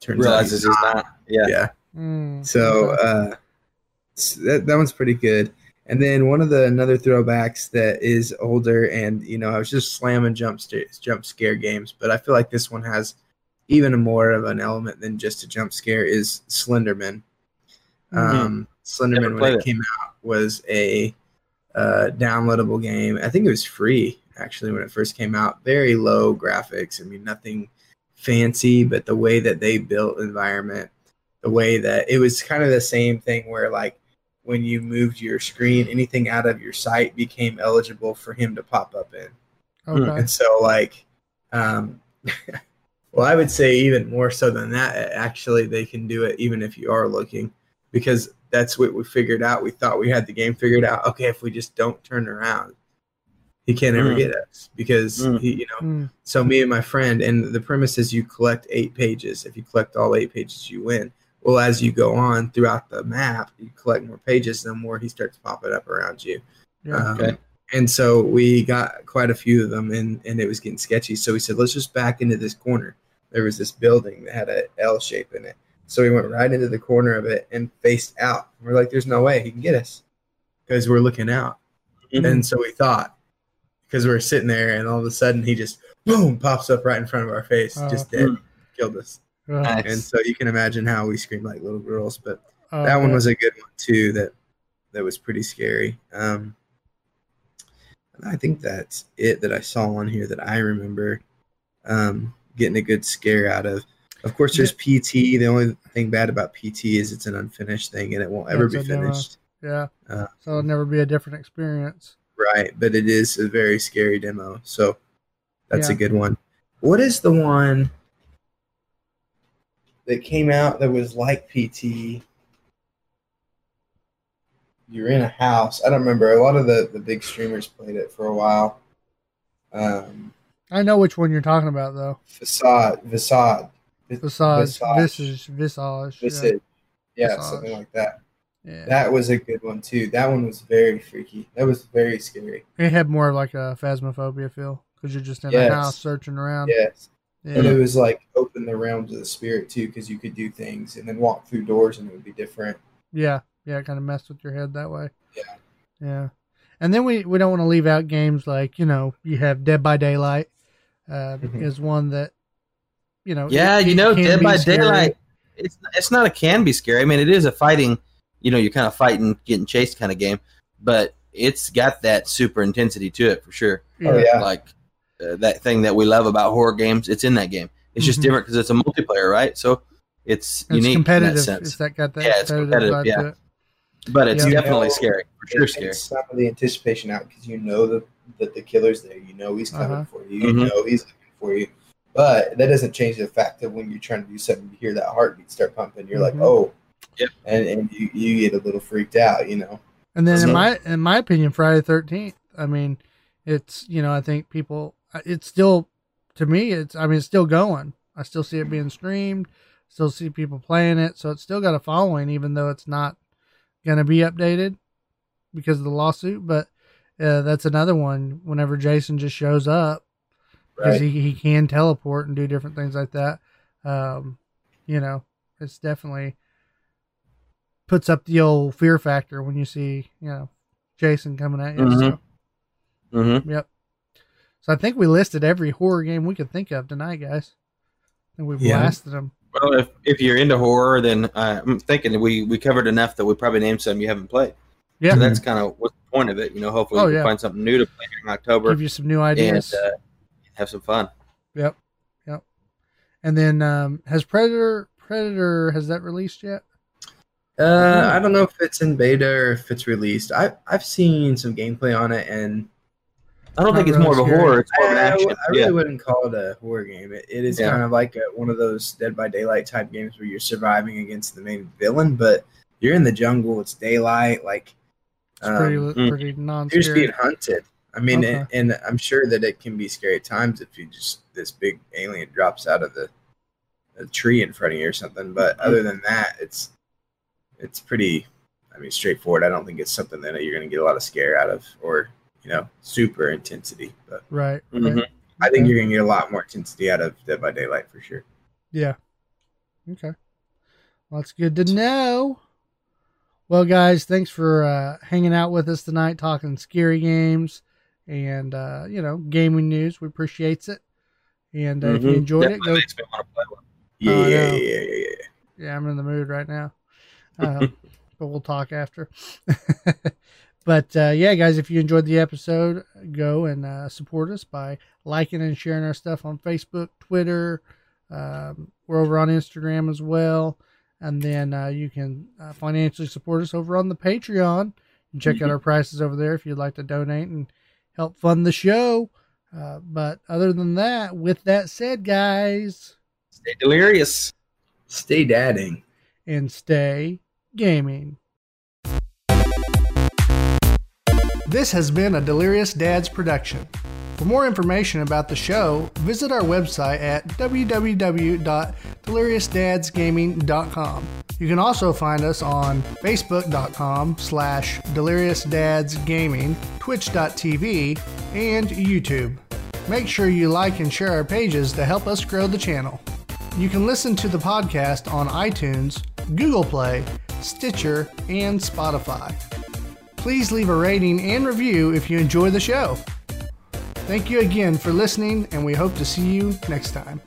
turns Realizes out he's not. Yeah. yeah. Mm, So okay. uh, that that one's pretty good. And then one of the another throwbacks that is older, and you know, I was just slamming jump jump scare games, but I feel like this one has even more of an element than just a jump scare. Is Slenderman? Um, Slenderman when it it. came out was a uh, downloadable game. I think it was free actually when it first came out. Very low graphics. I mean, nothing fancy, but the way that they built environment, the way that it was kind of the same thing where like when you moved your screen, anything out of your sight became eligible for him to pop up in. okay. And so like um well I would say even more so than that actually they can do it even if you are looking because that's what we figured out. We thought we had the game figured out. Okay, if we just don't turn around, he can't ever Mm. get us because Mm. he, you know. Mm, So me and my friend, and the premise is you collect eight pages. If you collect all eight pages, you win. Well, as you go on throughout the map, you collect more pages, the more he starts popping up around you. yeah. Um, Okay. And so we got quite a few of them, and, and it was getting sketchy. So we said, let's just back into this corner. There was this building that had a L shape in it. So we went right into the corner of it and faced out. We're like, there's no way he can get us because we're looking out. Mhm. And so we thought, because we were sitting there, and all of a sudden he just boom pops up right in front of our face, Oh. just dead, Mm. killed us. Nice. And so you can imagine how we scream like little girls. But uh, that one was a good one too. That that was pretty scary. Um, I think that's it that I saw on here that I remember um, getting a good scare out of. Of course, there's PT. The only thing bad about PT is it's an unfinished thing and it won't ever It's be a demo. finished. Yeah. Uh, so it'll never be a different experience. Right, but it is a very scary demo. So that's a good one. What is the one that came out that was like PT? You're in a house. I don't remember. A lot of the, the big streamers played it for a while. Um, I know which one you're talking about though. facade, facade, Visage, Visage. visage, visage. yeah. Visage. Something like that. Yeah. That was a good one too. That one was very freaky. That was very scary. It had more of like a phasmophobia feel because you're just in Yes. a house searching around. Yes. Yeah. And it was like open the realms of the spirit too, because you could do things and then walk through doors and it would be different. Yeah, yeah, kind of messed with your head that way. Yeah. yeah. And then we we don't want to leave out games like you know you have Dead by Daylight, uh, Mhm. is one that you know. Yeah, it- you know, Dead by scary. Daylight. It's it's not a can be scary. I mean, it is a fighting. You know, you're kind of fighting, getting chased kind of game, but it's got that super intensity to it for sure. Yeah. Oh yeah. Like uh, that thing that we love about horror games. It's in that game. It's just Mhm. different because it's a multiplayer, right? So it's, It's unique competitive. in that sense. It's that got that Yeah, it's competitive, competitive, yeah. it. but it's Yeah. definitely You know, scary for sure. takes Scary. some of the anticipation out because you know that that the killer's there. You know he's coming Uh-huh. for you. You Mhm. know he's looking for you. But that doesn't change the fact that when you're trying to do something, you hear that heartbeat start pumping. You're Mhm. like, oh, Yep. and and you, you get a little freaked out. You know. And then in my in my opinion, Friday Thirteenth. I mean, it's you know I think people. It's still to me. It's I mean it's still going. I still see it being streamed. Still see people playing it. So it's still got a following, even though it's not going to be updated because of the lawsuit. But uh, that's another one. Whenever Jason just shows up, because Right. he he can teleport and do different things like that. Um, you know, it's definitely puts up the old fear factor when you see you know Jason coming at you. Mhm. So, Mm-hmm. yep. So I think we listed every horror game we could think of tonight, guys. And we've Yeah. blasted them. Well, if, if you're into horror, then uh, I'm thinking we, we covered enough that we probably named some you haven't played. Yeah. So that's kind of what's the point of it. You know, hopefully Oh, we can yeah. find something new to play in October Give you some new and ideas. uh, have some fun. Yep. Yep. And then um has Predator Predator has that released yet? Uh, I don't know if it's in beta or if it's released. I I've seen some gameplay on it, and I don't think it's more of a horror; it's more of an I, I action. really yeah. wouldn't call it a horror game. It, it is Yeah. kind of like a, one of those Dead by Daylight type games where you're surviving against the main villain, but you're in the jungle. It's daylight. Like It's um, pretty non you're just being hunted. I mean, Okay. and, and I'm sure that it can be scary at times if you just this big alien drops out of the a tree in front of you or something. But other than that, it's it's pretty. I mean, straightforward. I don't think it's something that you're going to get a lot of scare out of, or you know, super intensity. But Right. Mhm. right. I think Okay. you're to get a lot more intensity out of Dead by Daylight for sure. Yeah. Okay. Well, that's good to know. Well, guys, thanks for uh, hanging out with us tonight, talking scary games and uh, you know gaming news. We appreciate it. And uh, if you Mhm. enjoyed it, go. want to play one. Yeah, Oh, yeah, yeah, yeah, yeah. Yeah, I'm in the mood right now. Uh, but we'll talk after. but uh, yeah, guys, if you enjoyed the episode, go and uh, support us by liking and sharing our stuff on Facebook, Twitter. Um, we're over on Instagram as well. And then uh, you can uh, financially support us over on the Patreon. And check out our prices over there if you'd like to donate and help fund the show. Uh, but other than that, with that said, guys, Stay delirious. Stay dadding. and stay gaming. This has been a Delirious Dads production. For more information about the show, visit our website at www.deliriousdadsgaming.com. You can also find us on facebook.com slash deliriousdadsgaming, twitch.tv, and YouTube. Make sure you like and share our pages to help us grow the channel. You can listen to the podcast on iTunes, Google Play, Stitcher, and Spotify. Please leave a rating and review if you enjoy the show. Thank you again for listening, and we hope to see you next time.